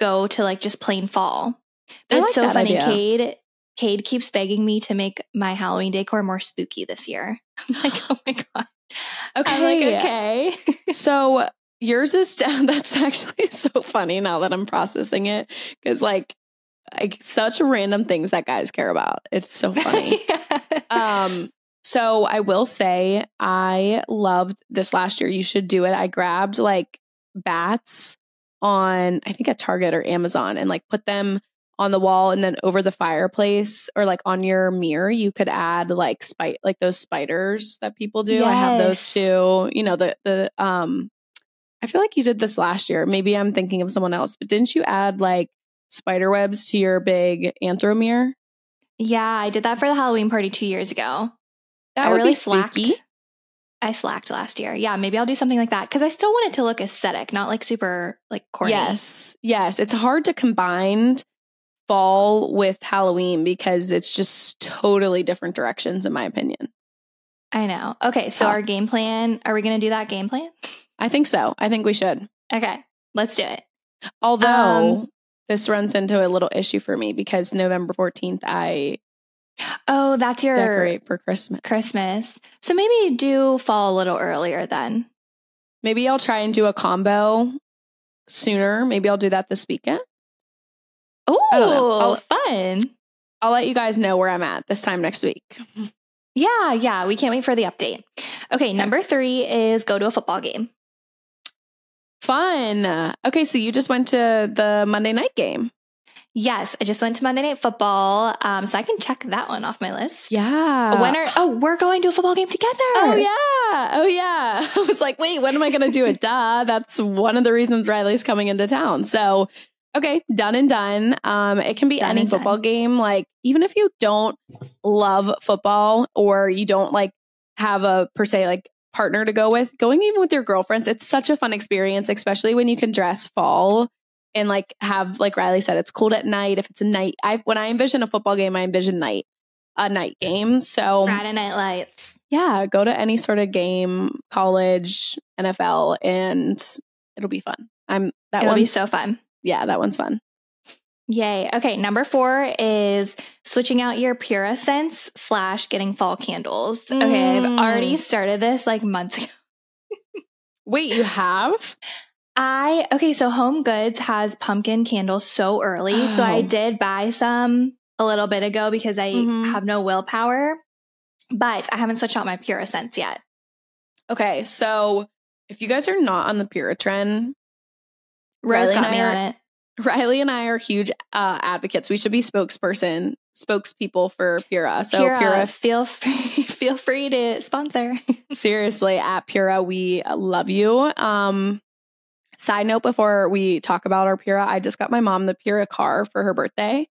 go to like just plain fall. But I it's like so funny. idea. Cade Cade keeps begging me to make my Halloween decor more spooky this year. I'm like, oh my god. okay. I'm like, okay. So yours is that's actually so funny now that I'm processing it because like like such random things that guys care about. It's so funny. um so I will say I loved this last year. You should do it. I grabbed like bats on I think at Target or Amazon and like put them on the wall and then over the fireplace or like on your mirror you could add like spite like those spiders that people do. I have those too. You know the the um I feel like you did this last year. Maybe I'm thinking of someone else, but didn't you add like spider webs to your big anthro mirror? yeah, I did that for the Halloween party two years ago. That I would really be slacked. spooky. I slacked last year. Yeah, maybe I'll do something like that because I still want it to look aesthetic, not like super like corny. Yes. Yes. It's hard to combine fall with Halloween because it's just totally different directions, in my opinion. I know. Okay, so our game plan. Are we going to do that game plan? I think so. I think we should. Okay, let's do it. Although Um, this runs into a little issue for me because November 14th, I Oh, that's your decorate for Christmas. Christmas. So maybe do fall a little earlier then. Maybe I'll try and do a combo sooner. Maybe I'll do that this weekend. Oh, I don't know. I'll- fun. I'll let you guys know where I'm at this time next week. Yeah, yeah. We can't wait for the update. Okay, number three is go to a football game. Fun. Okay, so you just went to the Monday night game. Yes, I just went to Monday Night Football, um, so I can check that one off my list. Yeah. When are oh we're going to a football game together? Oh yeah. Oh yeah. I was like, wait, when am I gonna do it? Duh. That's one of the reasons Ryleigh's coming into town. So okay, done and done. Um, it can be Done any football done. game. Like, even if you don't love football or you don't like have a per se like partner to go with, going even with your girlfriends, it's such a fun experience, especially when you can dress fall and like have like Ryleigh said, it's cold at night. If it's a night, I when I envision a football game, I envision night a night game. So Friday Night Lights. yeah, go to any sort of game, college, NFL, and it'll be fun. I'm that It'll be so fun. Yeah, that one's fun. Yay. Okay, number four is switching out your Pura scents slash getting fall candles. Okay, I've Mm. already started this like months ago. Wait, you have? I okay, so Home Goods has pumpkin candles so early. So I Oh. did buy some a little bit ago because I Mhm. have no willpower. But I haven't switched out my Pura scents yet. Okay, so if you guys are not on the Pura trend, Rose Ryleigh got and me I on are- it. Ryleigh and I are huge uh, advocates. We should be spokesperson, spokespeople for Pura. So Pura, Pura, feel free, feel free to sponsor. seriously, at Pura, we love you. Um, side note: before we talk about our Pura, I just got my mom the Pura car for her birthday.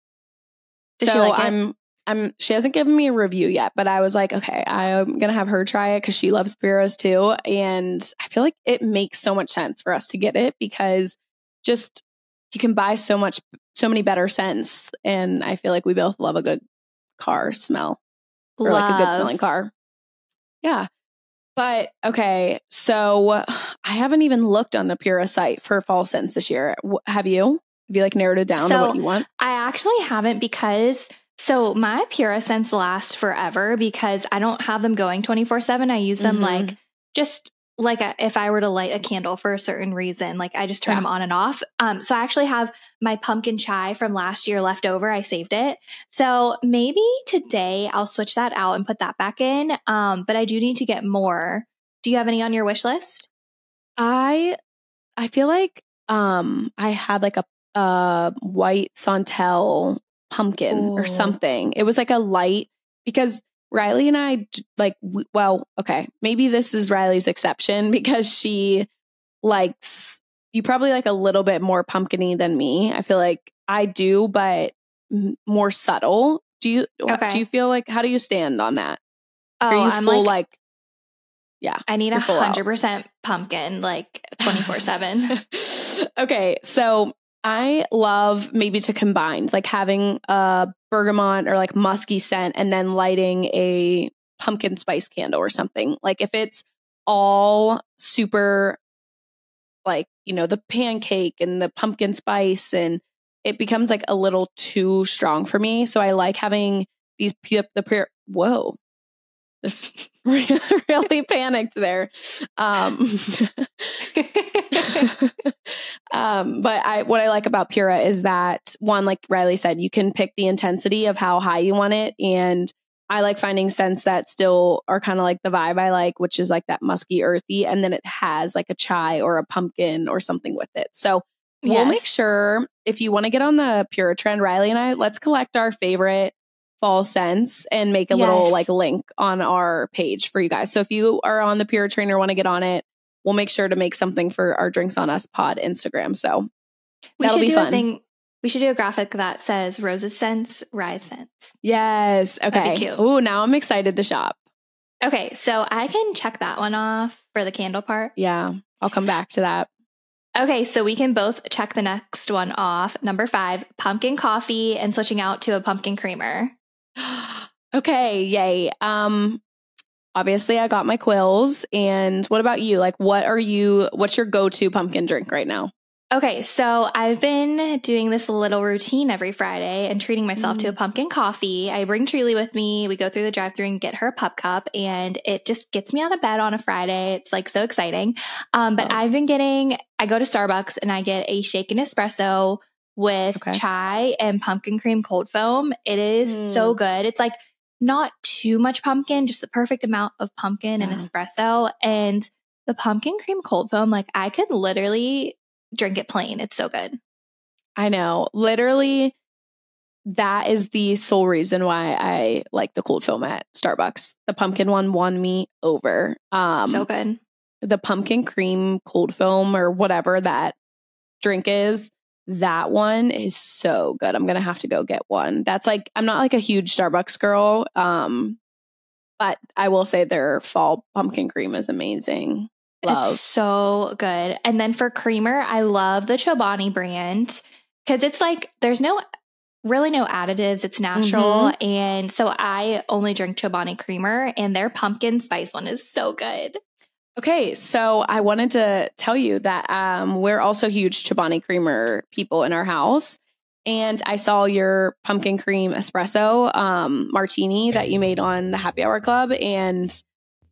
Did so like? I'm I'm she hasn't given me a review yet, but I was like, okay, I'm gonna have her try it because she loves Puros too. And I feel like it makes so much sense for us to get it because just you can buy so much so many better scents. And I feel like we both love a good car smell or like a good smelling car. Yeah. But okay, so I haven't even looked on the Pura site for fall scents this year. Have you? Have you like narrowed it down to what you want? I actually haven't because so my Pura scents last forever because I don't have them going 24 7. I use them Mhm. like just like a, if I were to light a candle for a certain reason, like I just turn Yeah. them on and off. Um, so I actually have my pumpkin chai from last year left over. I saved it. So maybe today I'll switch that out and put that back in. Um, but I do need to get more. Do you have any on your wish list? I I feel like um I had like a uh white Santal pumpkin Ooh. or something. It was like a light because Ryleigh and I, like w- well, okay, maybe this is Ryleigh's exception because she likes you probably like a little bit more pumpkiny than me. I feel like I do, but more subtle. Do you Okay. do you feel like how do you stand on that? Oh, Are you I'm full like, like yeah. I need a you're full out. hundred percent pumpkin, like twenty four seven. okay, so I love maybe to combine like having a bergamot or like musky scent and then lighting a pumpkin spice candle or something. Like if it's all super like, you know, the pancake and the pumpkin spice and it becomes like a little too strong for me. So I like having these the whoa. Just really, really panicked there. Um um, but I what I like about Pura is that one, like Ryleigh said, you can pick the intensity of how high you want it. And I like finding scents that still are kind of like the vibe I like, which is like that musky, earthy, and then it has like a chai or a pumpkin or something with it. So we'll make sure if you want to get on the Pura trend, Ryleigh and I, let's collect our favorite fall scents and make a little like link on our page for you guys. So if you are on the Pura train or want to get on it, we'll make sure to make something for our drinks on us pod Instagram. So We That'll should be do fun. thing. We should do a graphic that says Rose's scents, Ry's scents. yes, okay. Ooh, now I'm excited to shop. Okay, so I can check that one off for the candle part. Yeah, I'll come back to that. Okay, so we can both check the next one off. Number five, pumpkin coffee and switching out to a pumpkin creamer. okay, yay. Um obviously I got my Quills and what about you? Like what are you what's your go-to pumpkin drink right now? Okay, so I've been doing this little routine every Friday and treating myself to a pumpkin coffee. I bring Truly with me. We go through the drive through and get her a pup cup, and it just gets me out of bed on a Friday. It's like so exciting. Um, but Oh. I've been getting, I go to Starbucks and I get a shaken espresso with Okay. chai and pumpkin cream cold foam. It is so good. It's like not too much pumpkin, just the perfect amount of pumpkin and espresso. And the pumpkin cream cold foam, like I could literally drink it plain. It's so good. I know. Literally that is the sole reason why I like the cold foam at Starbucks. The pumpkin one won me over. Um so good. the pumpkin cream cold foam or whatever that drink is that one is so good i'm gonna have to go get one that's like i'm not like a huge starbucks girl um but i will say their fall pumpkin cream is amazing love It's so good. And then for creamer, I love the Chobani brand because it's like there's no really no additives. It's natural. Mm-hmm. And so I only drink Chobani creamer and their pumpkin spice one is so good. Okay so i wanted to tell you that um we're also huge chobani creamer people in our house and i saw your pumpkin cream espresso um martini that you made on the happy hour club and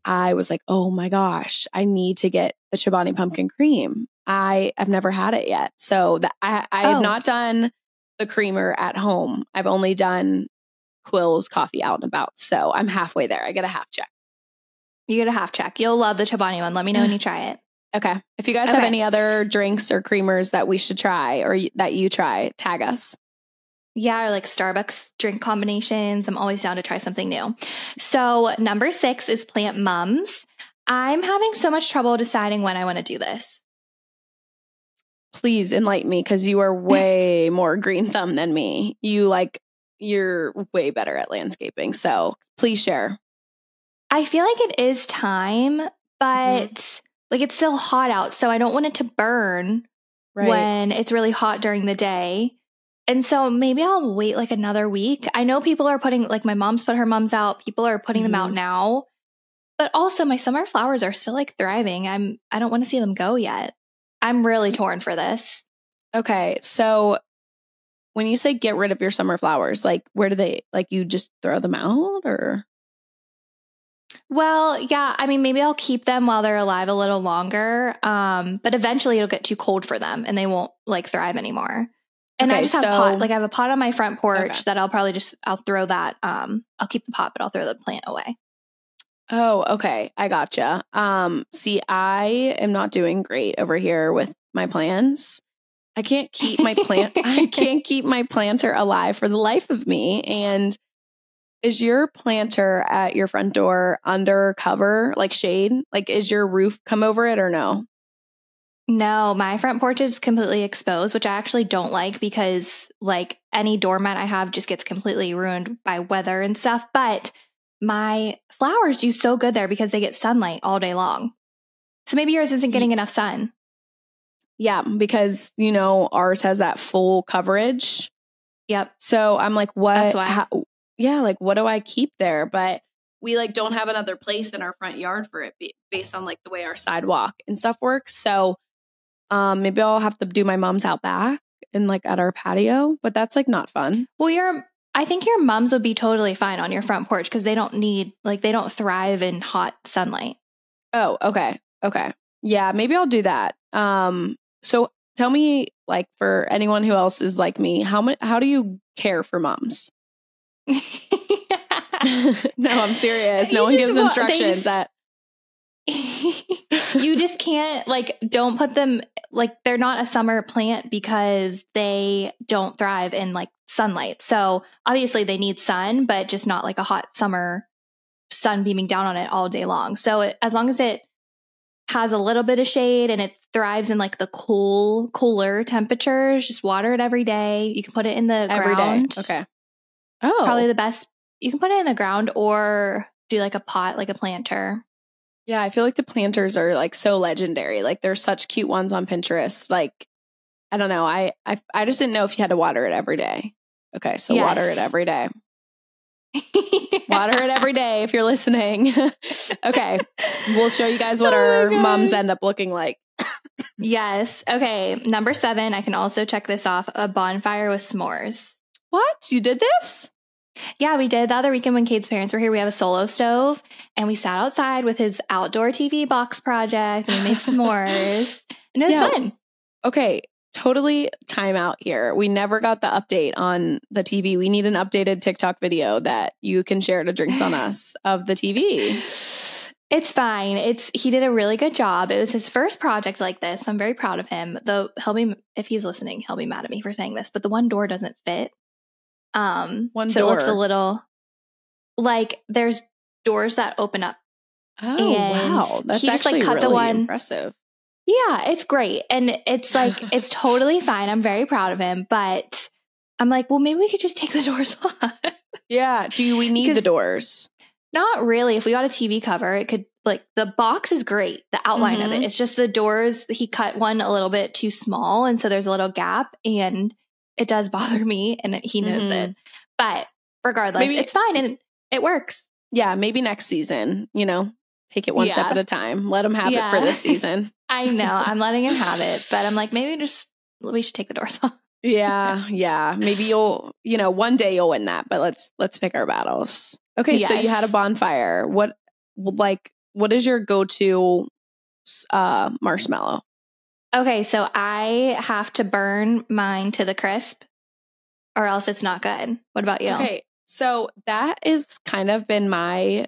I was like, oh my gosh, I need to get the Chobani pumpkin cream. I have never had it yet. So that I, I Oh. have not done the creamer at home. I've only done Quills coffee out and about. So I'm halfway there. I get a half check. You get a half check. You'll love the Chobani one. Let me know when you try it. Okay. If you guys have any other drinks or creamers that we should try or that you try, tag us. Yeah, or like Starbucks drink combinations. I'm always down to try something new. So, number six is plant mums. I'm having so much trouble deciding when I want to do this. Please enlighten me because you are way more green thumb than me. You like, you're way better at landscaping. So please share. I feel like it is time, but like it's still hot out. So, I don't want it to burn when it's really hot during the day. And so maybe I'll wait like another week. I know people are putting, like, my mom's put her mums out, people are putting them out Mhm. now. But also, my summer flowers are still like thriving. I'm, I don't want to see them go yet. I'm really torn for this. Okay. So when you say get rid of your summer flowers, like where do they like you just throw them out or Well, yeah, I mean, maybe I'll keep them while they're alive a little longer. Um, but eventually it'll get too cold for them and they won't like thrive anymore. And I just have a so- pot, like I have a pot on my front porch Okay. that I'll probably just I'll throw that. Um, I'll keep the pot, but I'll throw the plant away. Oh, okay. I gotcha. Um, see, I am not doing great over here with my plans. I can't keep my plant I can't keep my planter alive for the life of me. And is your planter at your front door under cover, like shade? Like is your roof come over it or no? No, my front porch is completely exposed, which I actually don't like because like any doormat I have just gets completely ruined by weather and stuff. But my flowers do so good there because they get sunlight all day long. So maybe yours isn't getting enough sun. Yeah, because you know ours has that full coverage. Yep. So I'm like, what? That's why. how- yeah, like what do I keep there? But we like don't have another place in our front yard for it based on like the way our sidewalk and stuff works. So um maybe I'll have to do my mom's out back and like at our patio, but that's like not fun. Well, your I think your mums would be totally fine on your front porch because they don't need like they don't thrive in hot sunlight. Oh, okay. Okay. Yeah, maybe I'll do that. Um so tell me like for anyone who else is like me, how much how do you care for moms? no, I'm serious. No You one gives instructions just- that you just can't like don't put them like they're not a summer plant because they don't thrive in like sunlight. So obviously they need sun, but just not like a hot summer sun beaming down on it all day long. So it, as long as it has a little bit of shade and it thrives in like the cool, cooler temperatures, just water it every day. You can put it in the every day. ground. Okay. Oh. It's probably oh. the best. You can put it in the ground or do like a pot, like a planter. Yeah, I feel like the planters are like so legendary. Like there's such cute ones on Pinterest. Like I don't know. I I I just didn't know if you had to water it every day. Okay, so water it Yes. every day. Water it every day if you're listening. okay, we'll show you guys what Oh our God. moms end up looking like. Yes. Okay. Number seven, I can also check this off a bonfire with s'mores. What? You did this? Yeah, we did the other weekend when Cade's parents were here. We have a solo stove and we sat outside with his outdoor TV box project and we made s'mores. And it was Yeah. fun. Okay, totally time out here. We never got the update on the TV. We need an updated TikTok video that you can share to Drinks on Us of the TV. It's fine. It's he did a really good job. It was his first project like this. I'm very proud of him. Though he'll be if he's listening, he'll be mad at me for saying this, but the one door doesn't fit. Um One so it looks a little like there's doors that open up. Oh And wow, that's he just, like, actually cut the really one- impressive. Yeah, it's great. And it's like it's totally fine. I'm very proud of him, but I'm like, well, maybe we could just take the doors off. Yeah. Do we need the doors? Not really. If we got a TV cover, it could like the box is great, the outline of Mhm. it. It's just the doors. He cut one a little bit too small, and so there's a little gap, and it does bother me, and he knows Mhm. it. But regardless, Maybe- it's fine and it works. Yeah, maybe next season. You know, take it one step at a time. Let him have it for this season. I know I'm letting him have it, but I'm like, maybe just we should take the doors off. yeah, yeah. Maybe you'll, you know, one day you'll win that. But let's let's pick our battles. Okay, so you had a bonfire. What, like, what is your go-to uh marshmallow? Okay, so I have to burn mine to the crisp, or else it's not good. What about you? Okay, so that is kind of been my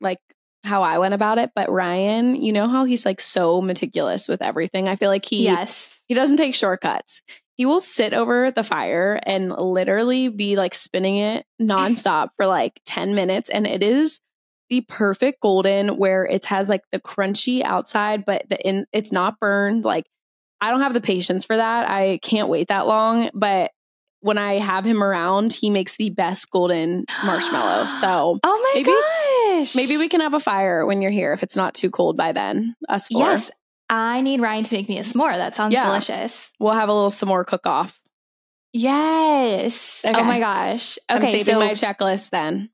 like how I went about it. But Ryan, you know how he's like so meticulous with everything. I feel like he Yes. he doesn't take shortcuts. He will sit over the fire and literally be like spinning it nonstop for like 10 minutes. And it is the perfect golden where it has like the crunchy outside, but the in it's not burned. Like I don't have the patience for that. I can't wait that long. But when I have him around, he makes the best golden marshmallow. So Oh my Maybe- gosh. maybe we can have a fire when you're here if it's not too cold by then. Us four. Yes. I need Ryan to make me a s'more. That sounds Yeah. delicious. We'll have a little s'more cook off. Yes. Oh okay. Oh my gosh. I'm Okay. saving So my checklist then.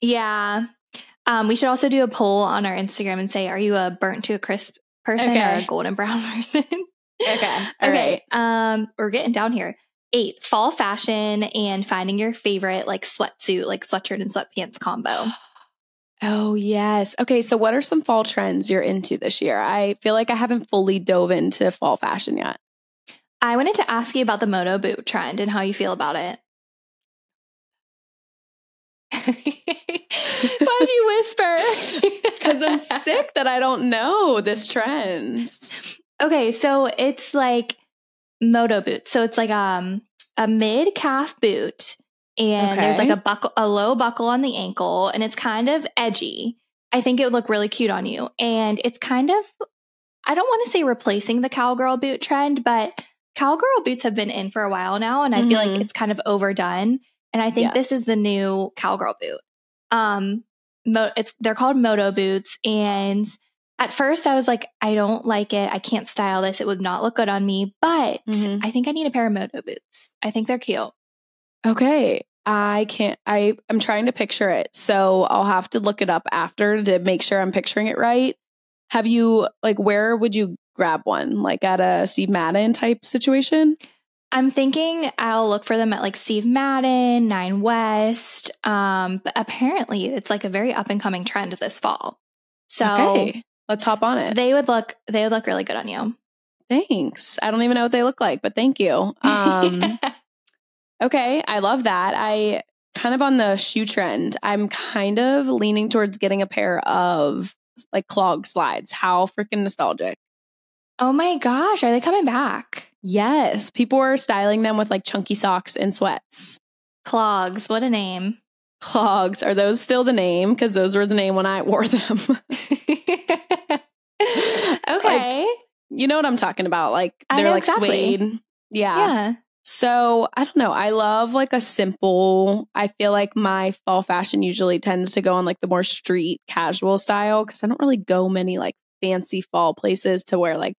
yeah. Um, we should also do a poll on our Instagram and say, are you a burnt to a crisp person or a golden brown person? Okay. All okay. right. Um, we're getting down here. Eight, fall fashion and finding your favorite like sweatsuit, like sweatshirt and sweatpants combo. Oh, yes. Okay. So, what are some fall trends you're into this year? I feel like I haven't fully dove into fall fashion yet. I wanted to ask you about the moto boot trend and how you feel about it. Why'd you whisper? Because I'm sick that I don't know this trend. Okay, so it's like moto boot. So it's like um a mid calf boot, and there's like a buckle, a low buckle on the ankle, and it's kind of edgy. I think it would look really cute on you, and it's kind of I don't want to say replacing the cowgirl boot trend, but cowgirl boots have been in for a while now, and I feel like Mhm. it's kind of overdone. And I think this is the new cowgirl boot. Um, mo- it's they're called moto boots, and at first I was like, I don't like it. I can't style this. It would not look good on me. But Mhm. I think I need a pair of moto boots. I think they're cute. Okay. I can't I I'm trying to picture it. So I'll have to look it up after to make sure I'm picturing it right. Have you like where would you grab one? Like at a Steve Madden type situation? I'm thinking I'll look for them at like Steve Madden, Nine West. Um, but apparently it's like a very up and coming trend this fall. So okay. Let's hop on it. they would look they would look really good on you. Thanks. I don't even know what they look like, but thank you. Um Okay, I love that. I kind of on the shoe trend. I'm kind of leaning towards getting a pair of like clog slides. How freaking nostalgic. oh my gosh, are they coming back? Yes, people are styling them with like chunky socks and sweats. Clogs, what a name. Clogs, are those still the name? Because those were the name when I wore them. okay. you know what I'm talking about? Like they're like exactly. suede. Yeah. yeah. So I don't know. I love like a simple. I feel like my fall fashion usually tends to go on like the more street casual style because I don't really go many like fancy fall places to wear like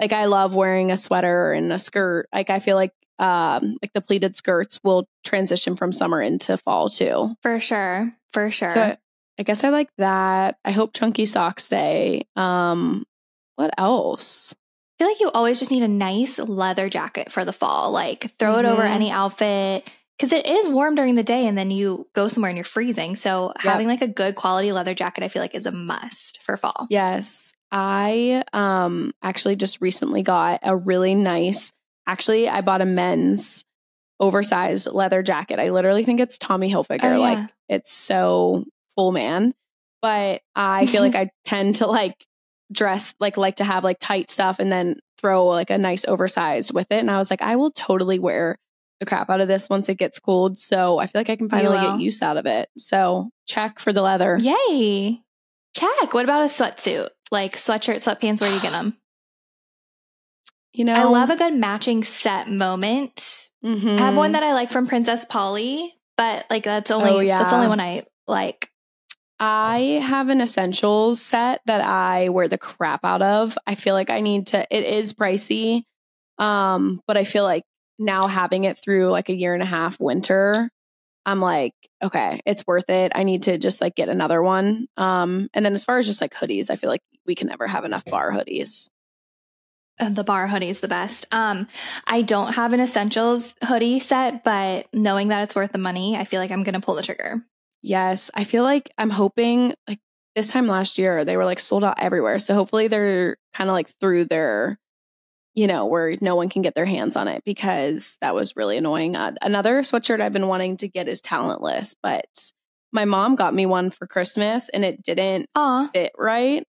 like I love wearing a sweater and a skirt. Like I feel like um like the pleated skirts will transition from summer into fall too. For sure. For sure. So I, guess I like that. I hope chunky socks stay. Um what else? I feel like you always just need a nice leather jacket for the fall. Like throw it over Mhm. any outfit because it is warm during the day and then you go somewhere and you're freezing. So Yep. having like a good quality leather jacket, I feel like is a must for fall. Yes. I um actually just recently got a really nice actually I bought a men's oversized leather jacket. I literally think it's Tommy Hilfiger. Oh, yeah. Like it's so full man. But I feel like I tend to like dress like like to have like tight stuff and then throw like a nice oversized with it. And I was like, I will totally wear the crap out of this once it gets cold. So I feel like I can finally get use out of it. So check for the leather. Yay. Check. What about a sweatsuit? Like sweatshirt, sweatpants, where do you get them? You know, I love a good matching set moment. Mhm. I have one that I like from Princess Polly, but like that's only Oh, that's the only one I like. I have an essentials set that I wear the crap out of. I feel like I need to it is pricey. Um, but I feel like now having it through like a year and a half winter, I'm like, okay, it's worth it. I need to just like get another one. Um, and then as far as just like hoodies, I feel like we can never have enough bar hoodies. Uh, The bar hoodie is the best. Um, I don't have an essentials hoodie set, but knowing that it's worth the money, I feel like I'm gonna pull the trigger. Yes, I feel like I'm hoping like this time last year they were like sold out everywhere. So hopefully they're kind of like through their you know, where no one can get their hands on it because that was really annoying. Uh, another sweatshirt I've been wanting to get is Talentless, but my mom got me one for Christmas and it didn't Aw, fit right.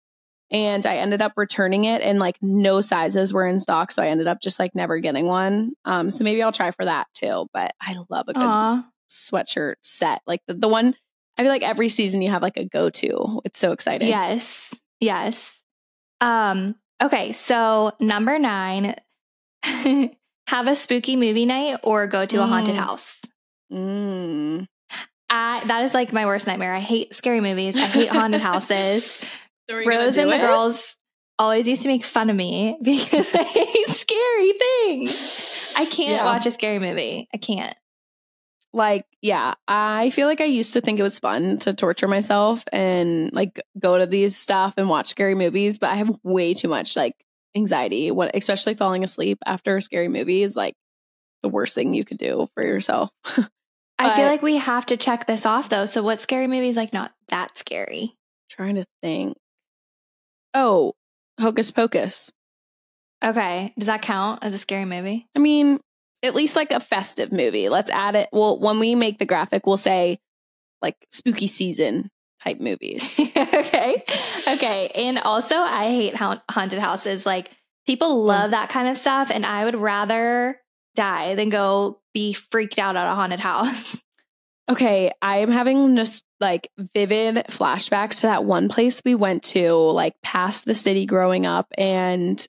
And I ended up returning it and like no sizes were in stock. So I ended up just like never getting one. Um, so maybe I'll try for that too. But I love a good aw. sweatshirt set. Like the, the one I feel like every season you have like a go to. It's so exciting. Yes, yes. Um. Okay, so number nine, have a spooky movie night or go to a haunted Mm. house. Mm. I, that is like my worst nightmare. I hate scary movies. I hate haunted houses. So are you gonna Rose and do the girls always used to make fun of me because I hate scary things. I can't Yeah. watch a scary movie. I can't. Like yeah i feel like i used to think it was fun to torture myself and like go to these stuff and watch scary movies but i have way too much like anxiety when especially falling asleep after a scary movie is like the worst thing you could do for yourself I feel like we have to check this off though. So what scary movie is like not that scary? trying to think. Oh, Hocus Pocus. Okay. Does that count as a scary movie? I mean, at least like a festive movie. Let's add it. Well, when we make the graphic, we'll say like spooky season type movies. okay. Okay. And also, I hate haunt- haunted houses. Like, people mm. love that kind of stuff. And I would rather die than go be freaked out at a haunted house. okay, I am having just like vivid flashbacks to that one place we went to, like past the city growing up. And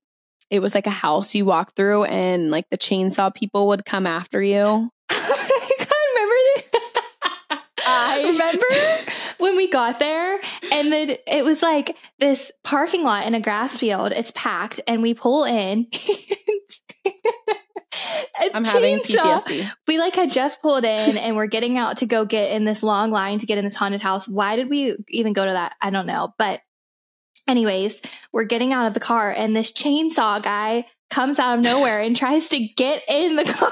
it was like a house you walk through, and like the chainsaw people would come after you. Oh I can't remember. The- I remember when we got there, and then it was like this parking lot in a grass field. It's packed, and we pull in. I'm having. PTSD. We like had just pulled in, and we're getting out to go get in this long line to get in this haunted house. Why did we even go to that? I don't know, but. Anyways, we're getting out of the car, and this chainsaw guy comes out of nowhere and tries to get in the car.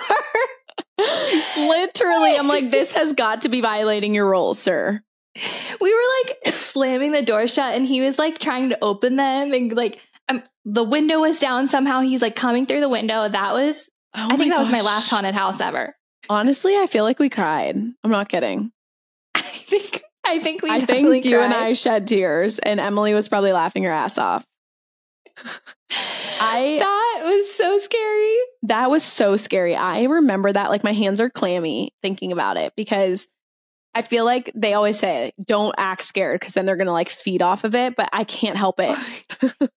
Literally, I'm like, this has got to be violating your rules, sir. we were like slamming the door shut and he was like trying to open them and like um, the window was down somehow he's like coming through the window that was Oh i think that was my last haunted house ever Honestly, I feel like we cried. I'm not kidding. i think i think we I think you and. I shed tears, and Emily was probably laughing her ass off. I that was so scary that was so scary. I remember that like my hands are clammy thinking about it because I feel like they always say don't act scared because then they're gonna like feed off of it, but I can't help it.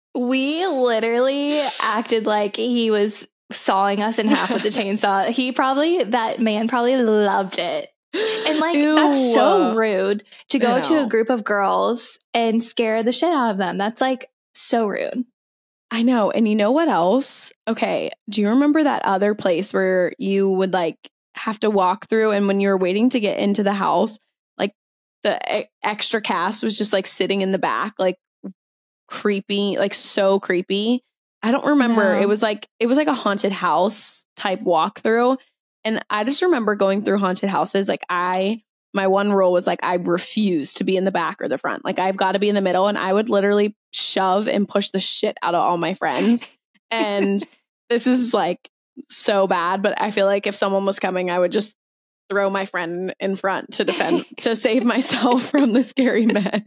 we literally acted like he was sawing us in half with the chainsaw he probably that man probably loved it And like that's so uh, rude to go to a group of girls and scare the shit out of them. That's like so rude. I know. And you know what else? Okay. Do you remember that other place where you would like have to walk through and when you were waiting to get into the house, like the e- extra cast was just like sitting in the back, like creepy, like so creepy. I don't remember. No. It was like it was like a haunted house type walkthrough. And I just remember going through haunted houses. Like I my one rule was like I refuse to be in the back or the front. Like I've got to be in the middle. And I would literally shove and push the shit out of all my friends. and this is like so bad, but I feel like if someone was coming, I would just throw my friend in front to defend to save myself from the scary men.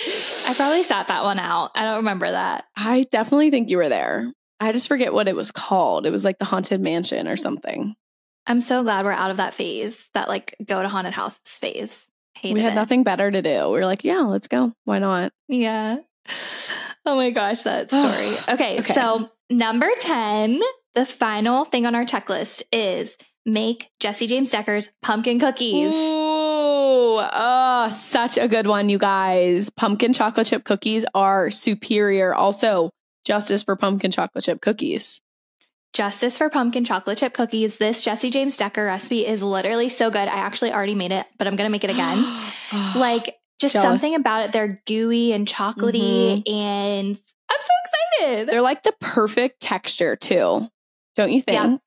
I probably sat that one out. I don't remember that. I definitely think you were there. I just forget what it was called. It was like the haunted mansion or something. I'm so glad we're out of that phase, that like go to haunted houses phase. Hated we had it. nothing better to do. We were like, yeah, let's go. Why not? Yeah. Oh my gosh, that story. Okay, Okay. so number 10, the final thing on our checklist is make Jessie James Decker's pumpkin cookies. Ooh, oh, such a good one, you guys. Pumpkin chocolate chip cookies are superior. Also, justice for pumpkin chocolate chip cookies. Justice for pumpkin chocolate chip cookies. This Jessie James Decker recipe is literally so good. I actually already made it, but I'm going to make it again. like just Jealous. something about it. They're gooey and chocolatey, and I'm so excited. they're like the perfect texture too. Don't you think?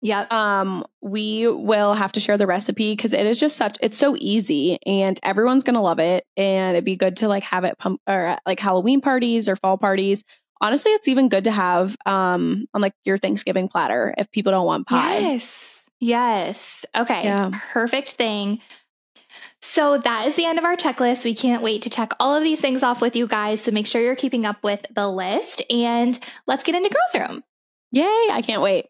yep. Um, we will have to share the recipe because it is just such it's so easy and everyone's gonna love it. And it'd be good to like have it pump or at, like Halloween parties or fall parties. Honestly, it's even good to have um on like your Thanksgiving platter if people don't want pie. Yes. Yes. Okay. Yeah. Perfect thing. So that is the end of our checklist. We can't wait to check all of these things off with you guys. So make sure you're keeping up with the list and let's get into Girls Room. Yay, I can't wait.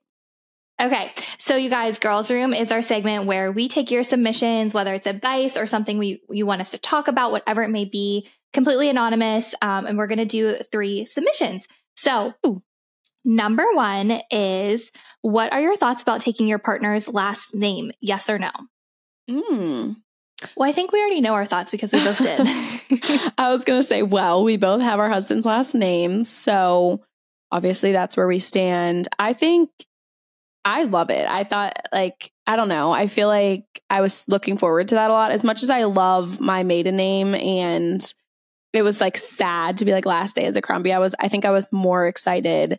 Okay. So you guys, Girls Room is our segment where we take your submissions, whether it's advice or something we you want us to talk about, whatever it may be, completely anonymous. Um, and we're going to do three submissions. So number one is what are your thoughts about taking your partner's last name? Yes or no? Mm. Well, I think we already know our thoughts because we both did. I was gonna say, well, we both have our husband's last name, so obviously that's where we stand. I think I love it. I thought like I don't know. I feel like I was looking forward to that a lot. As much as I love my maiden name and it was like sad to be like last day as a Crumbie, I was I think I was more excited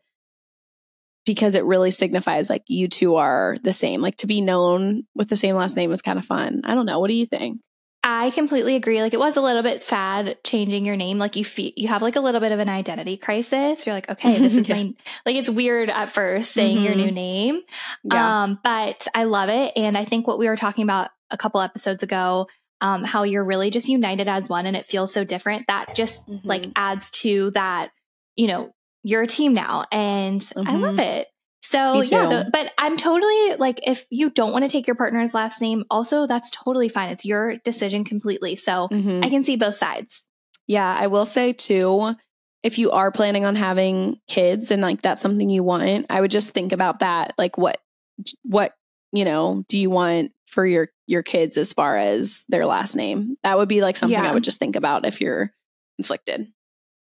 because it really signifies like you two are the same. Like to be known with the same last name is kind of fun. I don't know. What do you think? I completely agree. Like it was a little bit sad changing your name. Like you feel you have like a little bit of an identity crisis. You're like, okay, this is Yeah. my like it's weird at first saying your Mhm. new name. Yeah. Um, but I love it. And I think what we were talking about a couple episodes ago, um, how you're really just united as one and it feels so different. That just like Mhm. adds to that, you know, you're a team now. And I love Mhm. it. So yeah, the, but I'm totally like if you don't want to take your partner's last name, also that's totally fine. It's your decision completely. So Mhm. I can see both sides. Yeah, I will say too, if you are planning on having kids and like that's something you want, I would just think about that. Like what what, you know, do you want for your your kids as far as their last name? That would be like something Yeah. I would just think about if you're conflicted.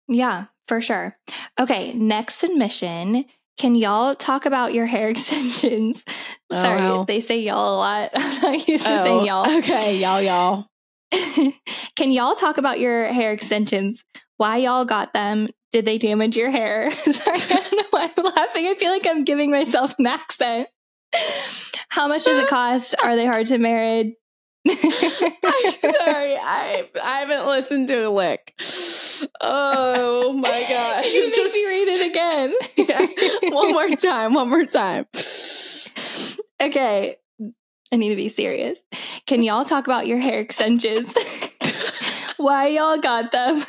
Yeah, for sure. Okay, next submission. Can y'all talk about your hair extensions? Oh, Sorry, wow. they say y'all a lot. I'm not used to Oh, saying y'all. Okay, y'all, y'all. Can y'all talk about your hair extensions? Why y'all got them? Did they damage your hair? Sorry, I don't know why I'm laughing. I feel like I'm giving myself an accent. How much does it cost? Are they hard to marry? I'm sorry, I I haven't listened to a lick. Oh my god! You Just- me read it again. Yeah. One more time. One more time. okay, I need to be serious. Can y'all talk about your hair extensions? Why y'all got them?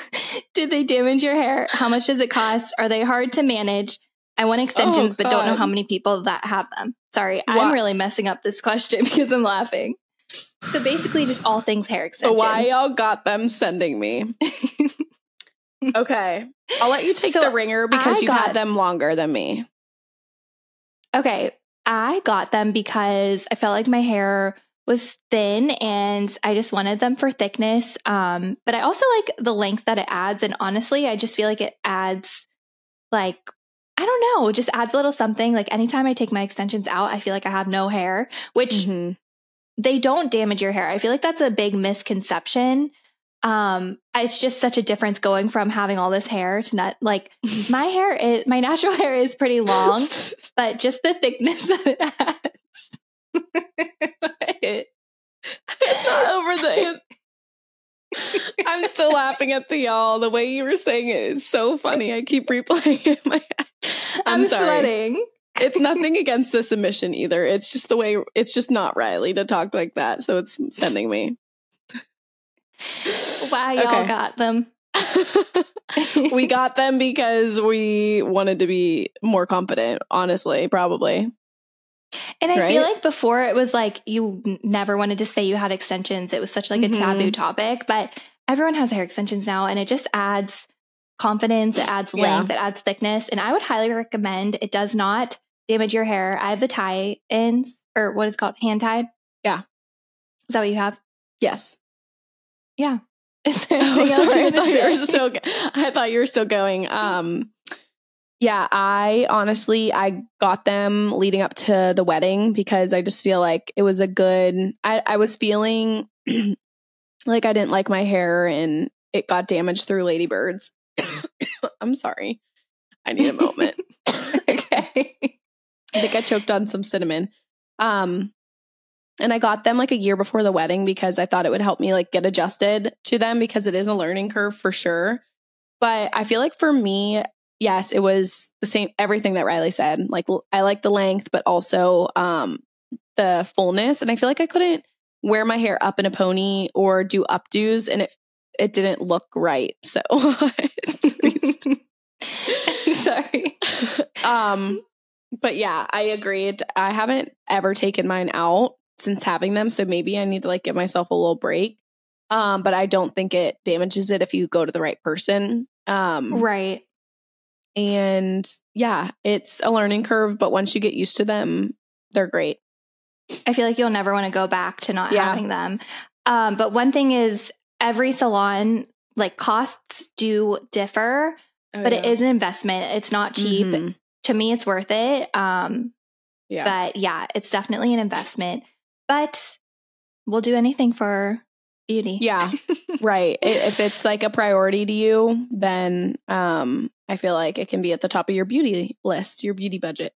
Did they damage your hair? How much does it cost? Are they hard to manage? I want extensions, Oh, but don't know how many people that have them. Sorry, Why- I'm really messing up this question because I'm laughing. So basically, just all things hair So extensions. why y'all got them sending me? Okay, I'll let you take So the ringer because I you've got- had them longer than me. Okay, I got them because I felt like my hair was thin and I just wanted them for thickness. Um, but I also like the length that it adds. And honestly, I just feel like it adds, like, I don't know, it just adds a little something. Like anytime I take my extensions out, I feel like I have no hair, which Mhm. they don't damage your hair. I feel like that's a big misconception. Um, it's just such a difference going from having all this hair to not like my hair is my natural hair is pretty long, but just the thickness that it has. Over the. I'm still laughing at the y'all. The way you were saying it is so funny. I keep replaying it in my head. I'm, I'm, sorry. sweating. It's nothing against the submission either. It's just the way. It's just not Ryleigh to talk like that. So it's sending me. Why y'all Okay. got them? we got them because we wanted to be more confident, honestly, probably. And I feel like before it was like you never wanted to say you had extensions. It was such like a Mhm. taboo topic, but everyone has hair extensions now and it just adds confidence, it adds Yeah. length, it adds thickness. And I would highly recommend it does not damage your hair. I have the tie ins or what is called hand tied. Yeah. Is that what you have? Yes. Yeah. Is there Oh, else sorry. I thought you were still. I thought you were still going. Um, yeah, I honestly I got them leading up to the wedding because I just feel like it was a good. I I was feeling like I didn't like my hair and it got damaged through ladybirds. I'm sorry. I need a moment. okay. I think I choked on some cinnamon. Um and I got them like a year before the wedding because I thought it would help me like get adjusted to them because it is a learning curve for sure. But I feel like for me, yes, it was the same everything that Ryleigh said. Like I like the length but also um the fullness and I feel like I couldn't wear my hair up in a pony or do updos and it it didn't look right. So Sorry. um but yeah i agreed i haven't ever taken mine out since having them so maybe i need to like give myself a little break um but i don't think it damages it if you go to the right person um Right. And yeah it's a learning curve but once you get used to them they're great I feel like you'll never want to go back to not Yeah. having them. Um, but one thing is, every salon, like costs do differ, but it is an investment. It's not cheap. Mhm. To me, it's worth it. Um, yeah But yeah, it's definitely an investment. But we'll do anything for beauty. yeah right if it's like a priority to you then um i feel like it can be at the top of your beauty list your beauty budget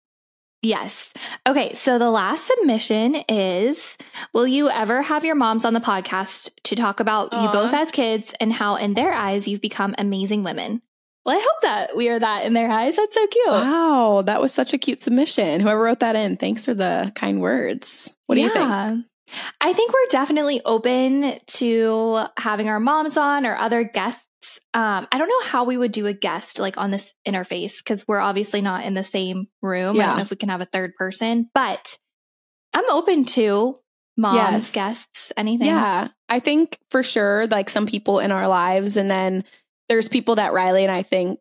Yes. Okay. So the last submission is Will you ever have your moms on the podcast to talk about you both as kids and how, in their eyes, you've become amazing women? Well, I hope that we are that in their eyes. That's so cute. Wow, that was such a cute submission. Whoever wrote that in, thanks for the kind words. What do you think? I think we're definitely open to having our moms on or other guests. Um, I don't know how we would do a guest like on this interface because we're obviously not in the same room. I Yeah. don't know if we can have a third person, but I'm open to moms, Yes. guests, anything. Yeah, I think for sure, like some people in our lives, and then there's people that Ryleigh and I think,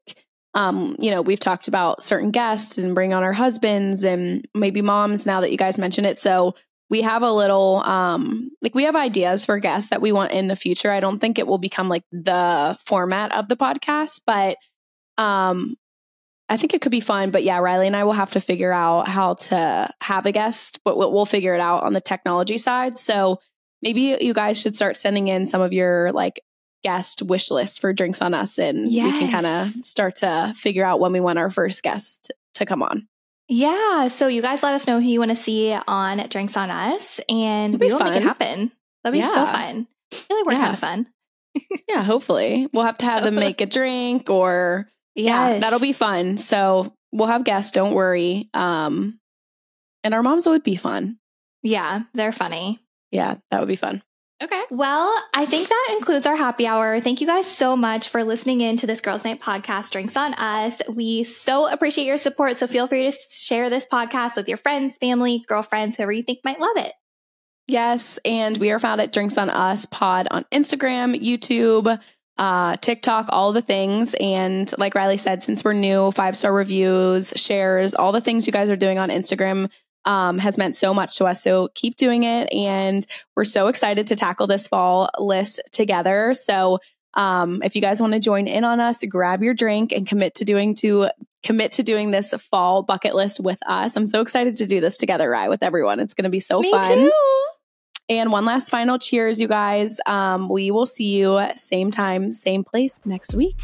um, you know, we've talked about certain guests and bring on our husbands and maybe moms now that you guys mention it. So we have a little, um, like we have ideas for guests that we want in the future. I don't think it will become like the format of the podcast, but, um, I think it could be fun, but yeah, Ryleigh and I will have to figure out how to have a guest, but we'll, we'll figure it out on the technology side. So maybe you guys should start sending in some of your like guest wish lists for drinks on us, and we can kind of start to figure out when we want our first guest to come on. Yeah. So you guys let us know who you want to see on Drinks on Us and we will make it happen. That'd be so fun. I feel like we're Yeah. kind of fun. Yeah, hopefully we'll have to have them make a drink or yeah, that'll be fun. So we'll have guests. Don't worry. Um, and our moms would be fun. Yeah, they're funny. Yeah, that would be fun. Okay. Well, I think that includes our happy hour. Thank you guys so much for listening in to this Girls Night podcast, Drinks on Us. We so appreciate your support. So feel free to share this podcast with your friends, family, girlfriends, whoever you think might love it. Yes, and we are found at Drinks on Us Pod on Instagram, YouTube, uh, TikTok, all the things. And like Ryleigh said, since we're new, five star reviews, shares, all the things you guys are doing on Instagram um, has meant so much to us. So keep doing it, and we're so excited to tackle this fall list together. So um, if you guys want to join in on us, grab your drink and commit to doing to commit to doing this fall bucket list with us. I'm so excited to do this together, Ry, with everyone. It's going to be so Me fun. too. And one last final cheers, you guys. Um, we will see you same time, same place next week.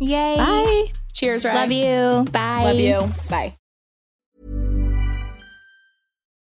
Yay. Bye. Cheers, Ry. Love you. Bye. Love you. Bye.